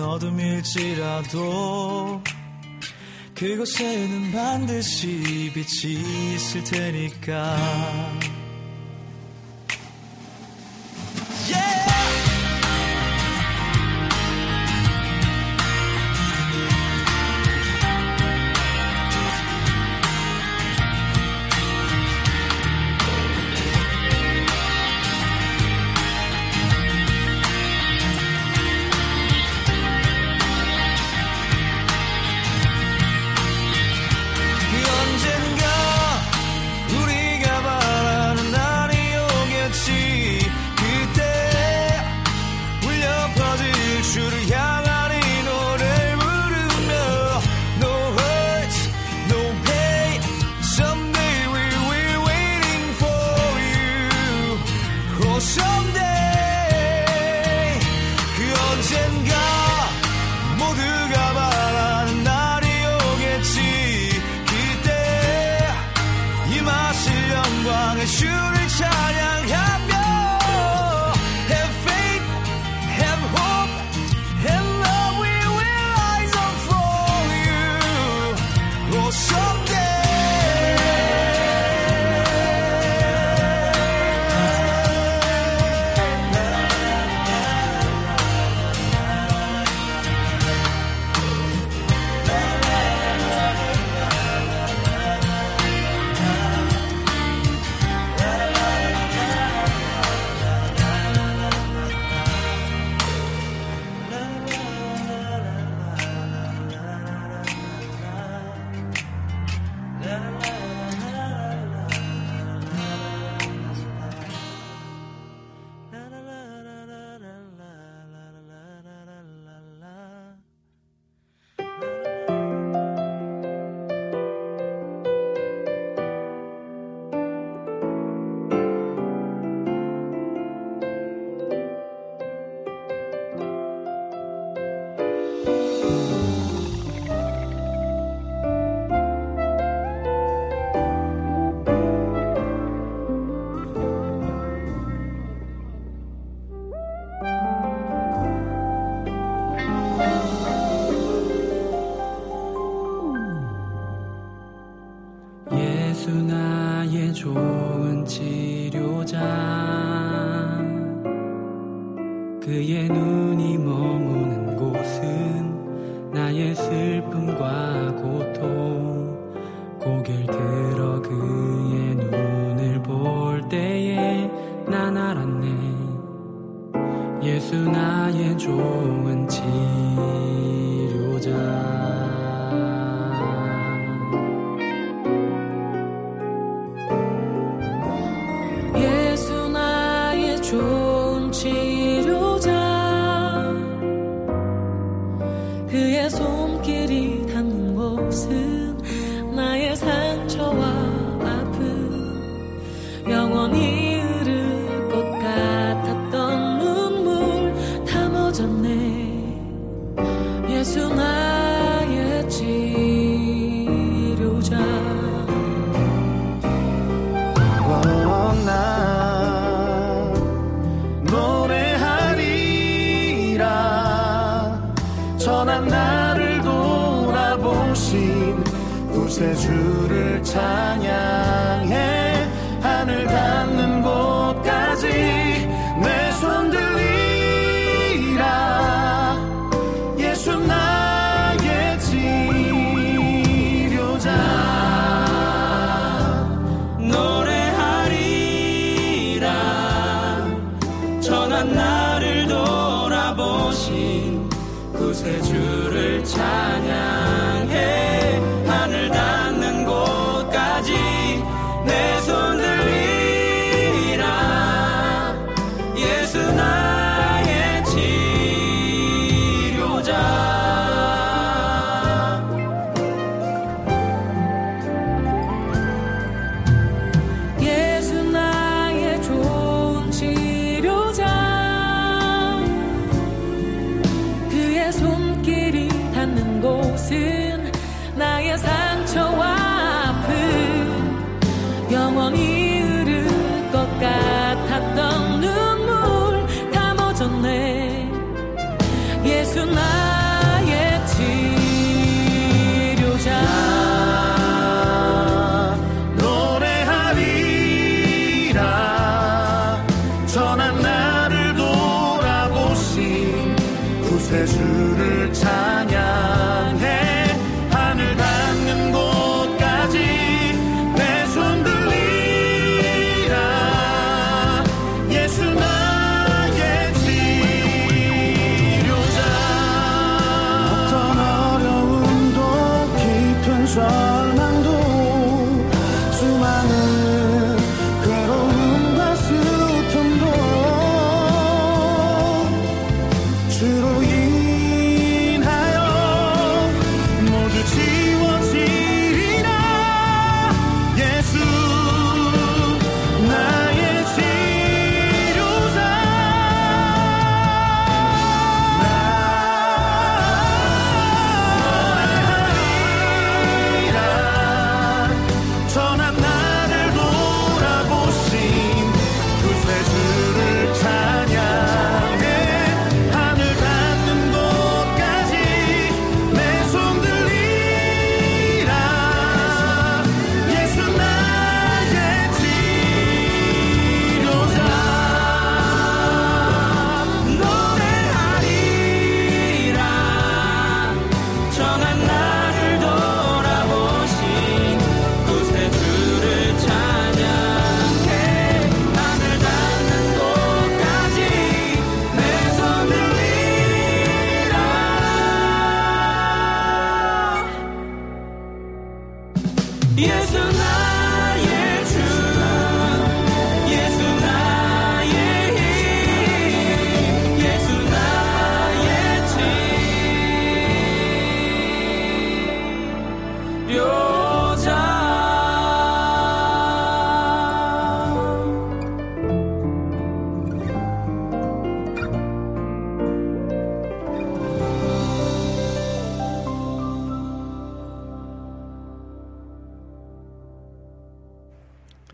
J: 어둠일지라도 그곳에는 반드시 빛이 있을 테니까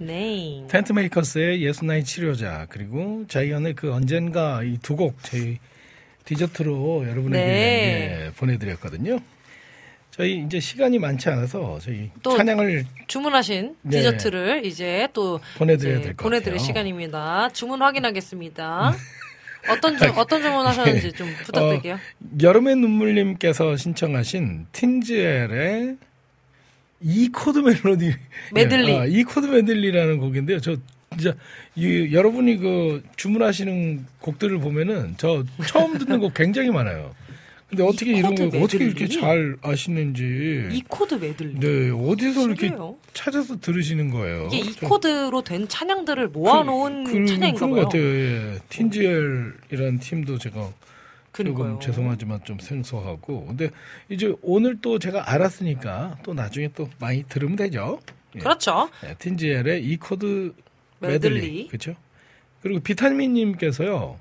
K: 네.
B: 텐트 메이커스의 예수나의 치료자 그리고 자이언의 그 언젠가 이 두 곡 저희 디저트로 여러분에게
A: 네.
B: 예, 보내드렸거든요. 저희 이제 시간이 많지 않아서 저희
A: 또
B: 찬양을
A: 주문하신
B: 네.
A: 디저트를 이제 또
B: 보내드려야 될것
A: 보내드릴
B: 같아요.
A: 시간입니다. 주문 확인하겠습니다. [LAUGHS] 어떤 주, 어떤 주문 하셨는지 좀 부탁드릴게요.
B: 어, 여름의 눈물님께서 신청하신 틴즈엘의 E 코드 멜로디
A: 메들리.
B: 예, 아, E 코드 메들리라는 곡인데요. 저 진짜 이, 여러분이 그 주문하시는 곡들을 보면은 저 처음 듣는 곡 굉장히 많아요. 근데 어떻게 이런 거
A: 코드
B: 어떻게 이렇게? 잘 아시는지
A: E 코드 메들리.
B: 네 어디서 이렇게
A: 신기해요.
B: 찾아서 들으시는 거예요.
A: 이게 이
B: 저-
A: 코드로 된 찬양들을 모아놓은
B: 그,
A: 찬양인가
B: 그런 것. 같아요. 예. 틴지엘이라는 팀도 제가
A: 그러니까요.
B: 조금 죄송하지만 좀 생소하고. 근데 이제 오늘 또 제가 알았으니까 또 나중에 또 많이 들으면 되죠. 예.
A: 그렇죠.
B: 네, 틴지엘의 E 코드
A: 메들리.
B: 메들리. 그렇죠. 그리고 비타민님께서요.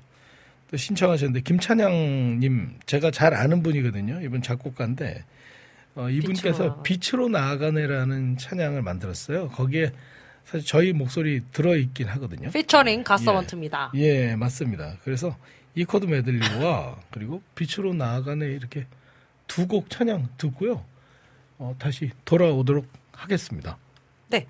B: 또 신청하셨는데 김찬양님 제가 잘 아는 분이거든요. 이분 작곡가인데 어, 이분께서
A: 빛으로
B: 빛으로 나아가네라는 찬양을 만들었어요. 거기에 사실 저희 목소리 들어 있긴 하거든요.
A: 피처링 가서번트입니다.
B: 예, 맞습니다. 그래서 E 코드 메들리와 그리고 빛으로 나아가네 이렇게 두 곡 찬양 듣고요. 어, 다시 돌아오도록 하겠습니다.
A: 네.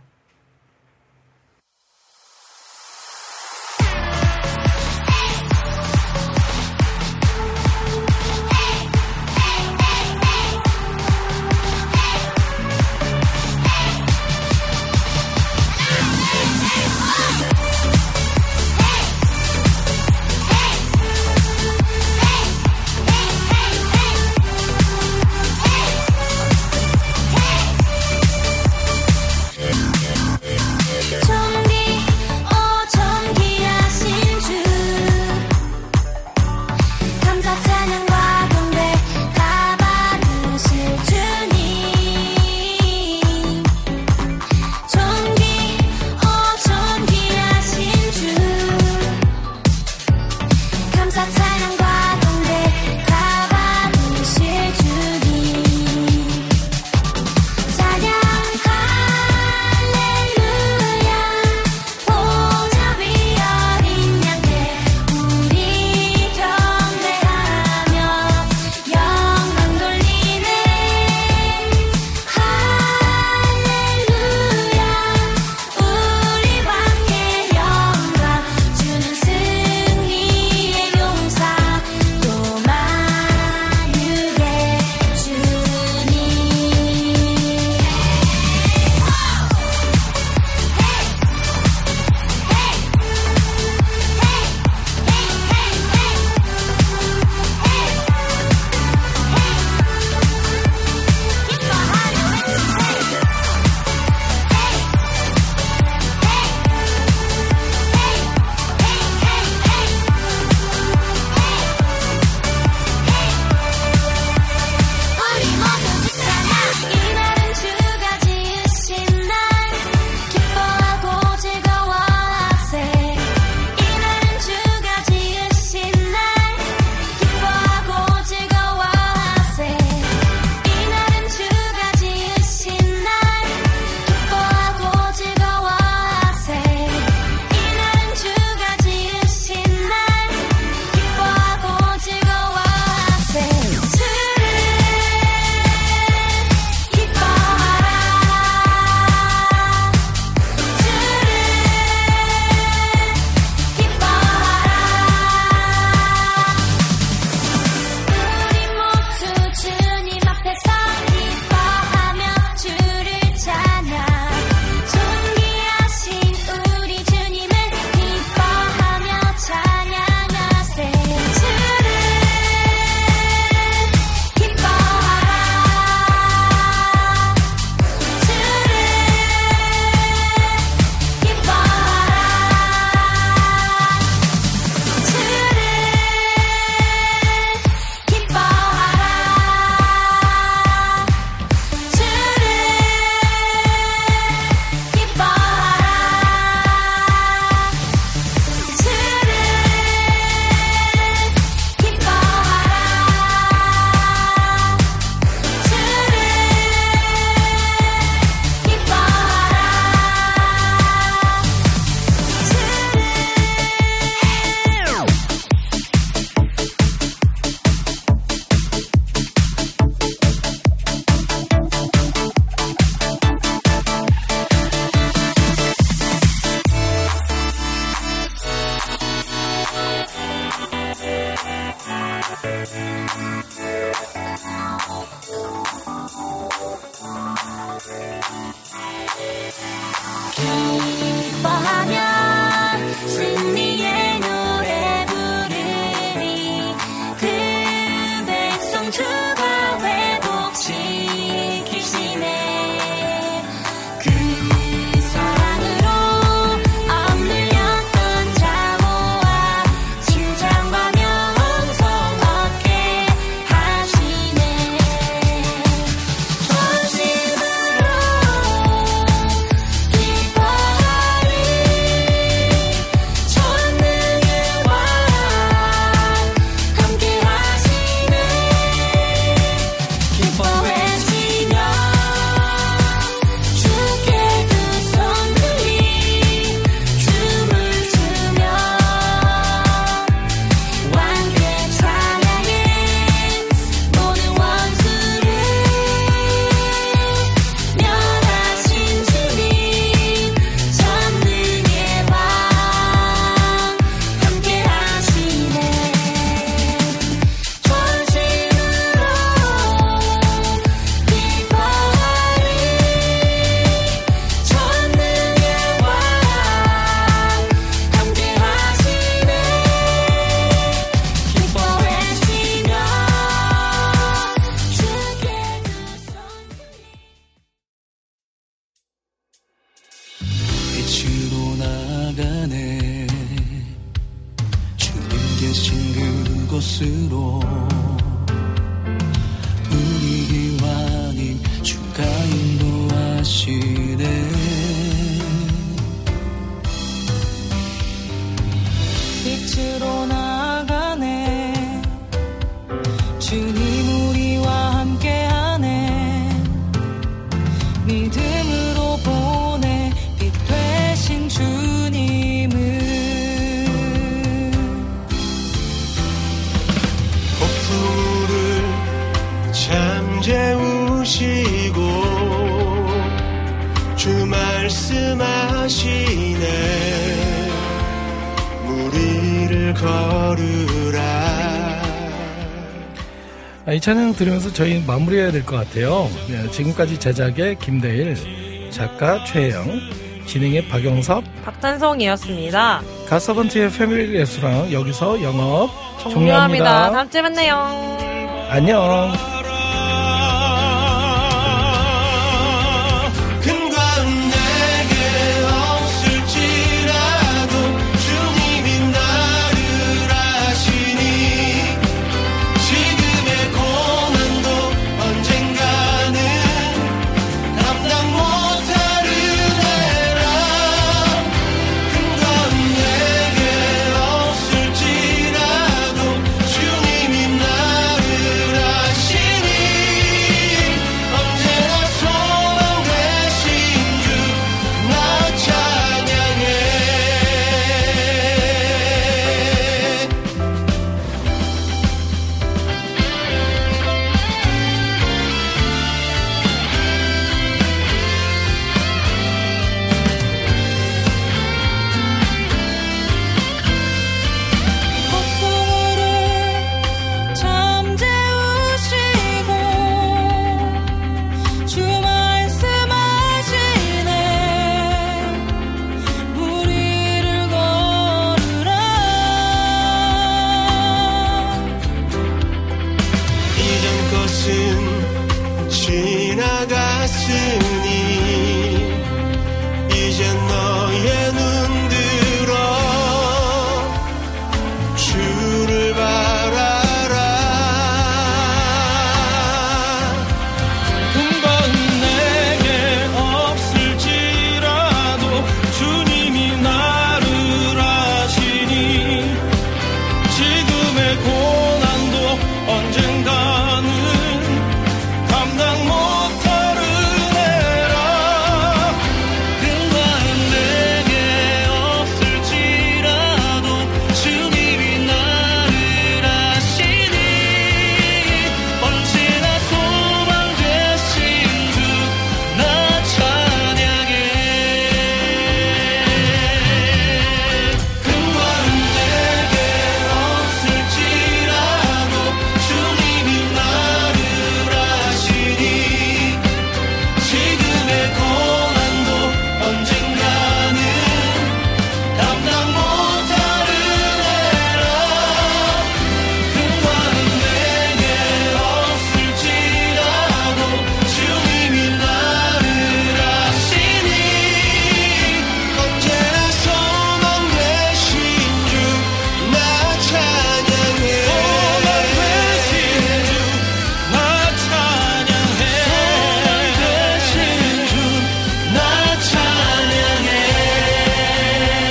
L: you.
B: 아, 이 찬양 들으면서 저희 마무리해야 될 것 같아요. 네, 지금까지 제작의 김대일, 작가 최혜영, 진행의 박영섭,
A: 박찬성이었습니다.
B: 가서번트의 패밀리 레스토랑 여기서 영업
A: 종료합니다.
B: 종료합니다.
A: 다음 주에 만나요.
B: 안녕.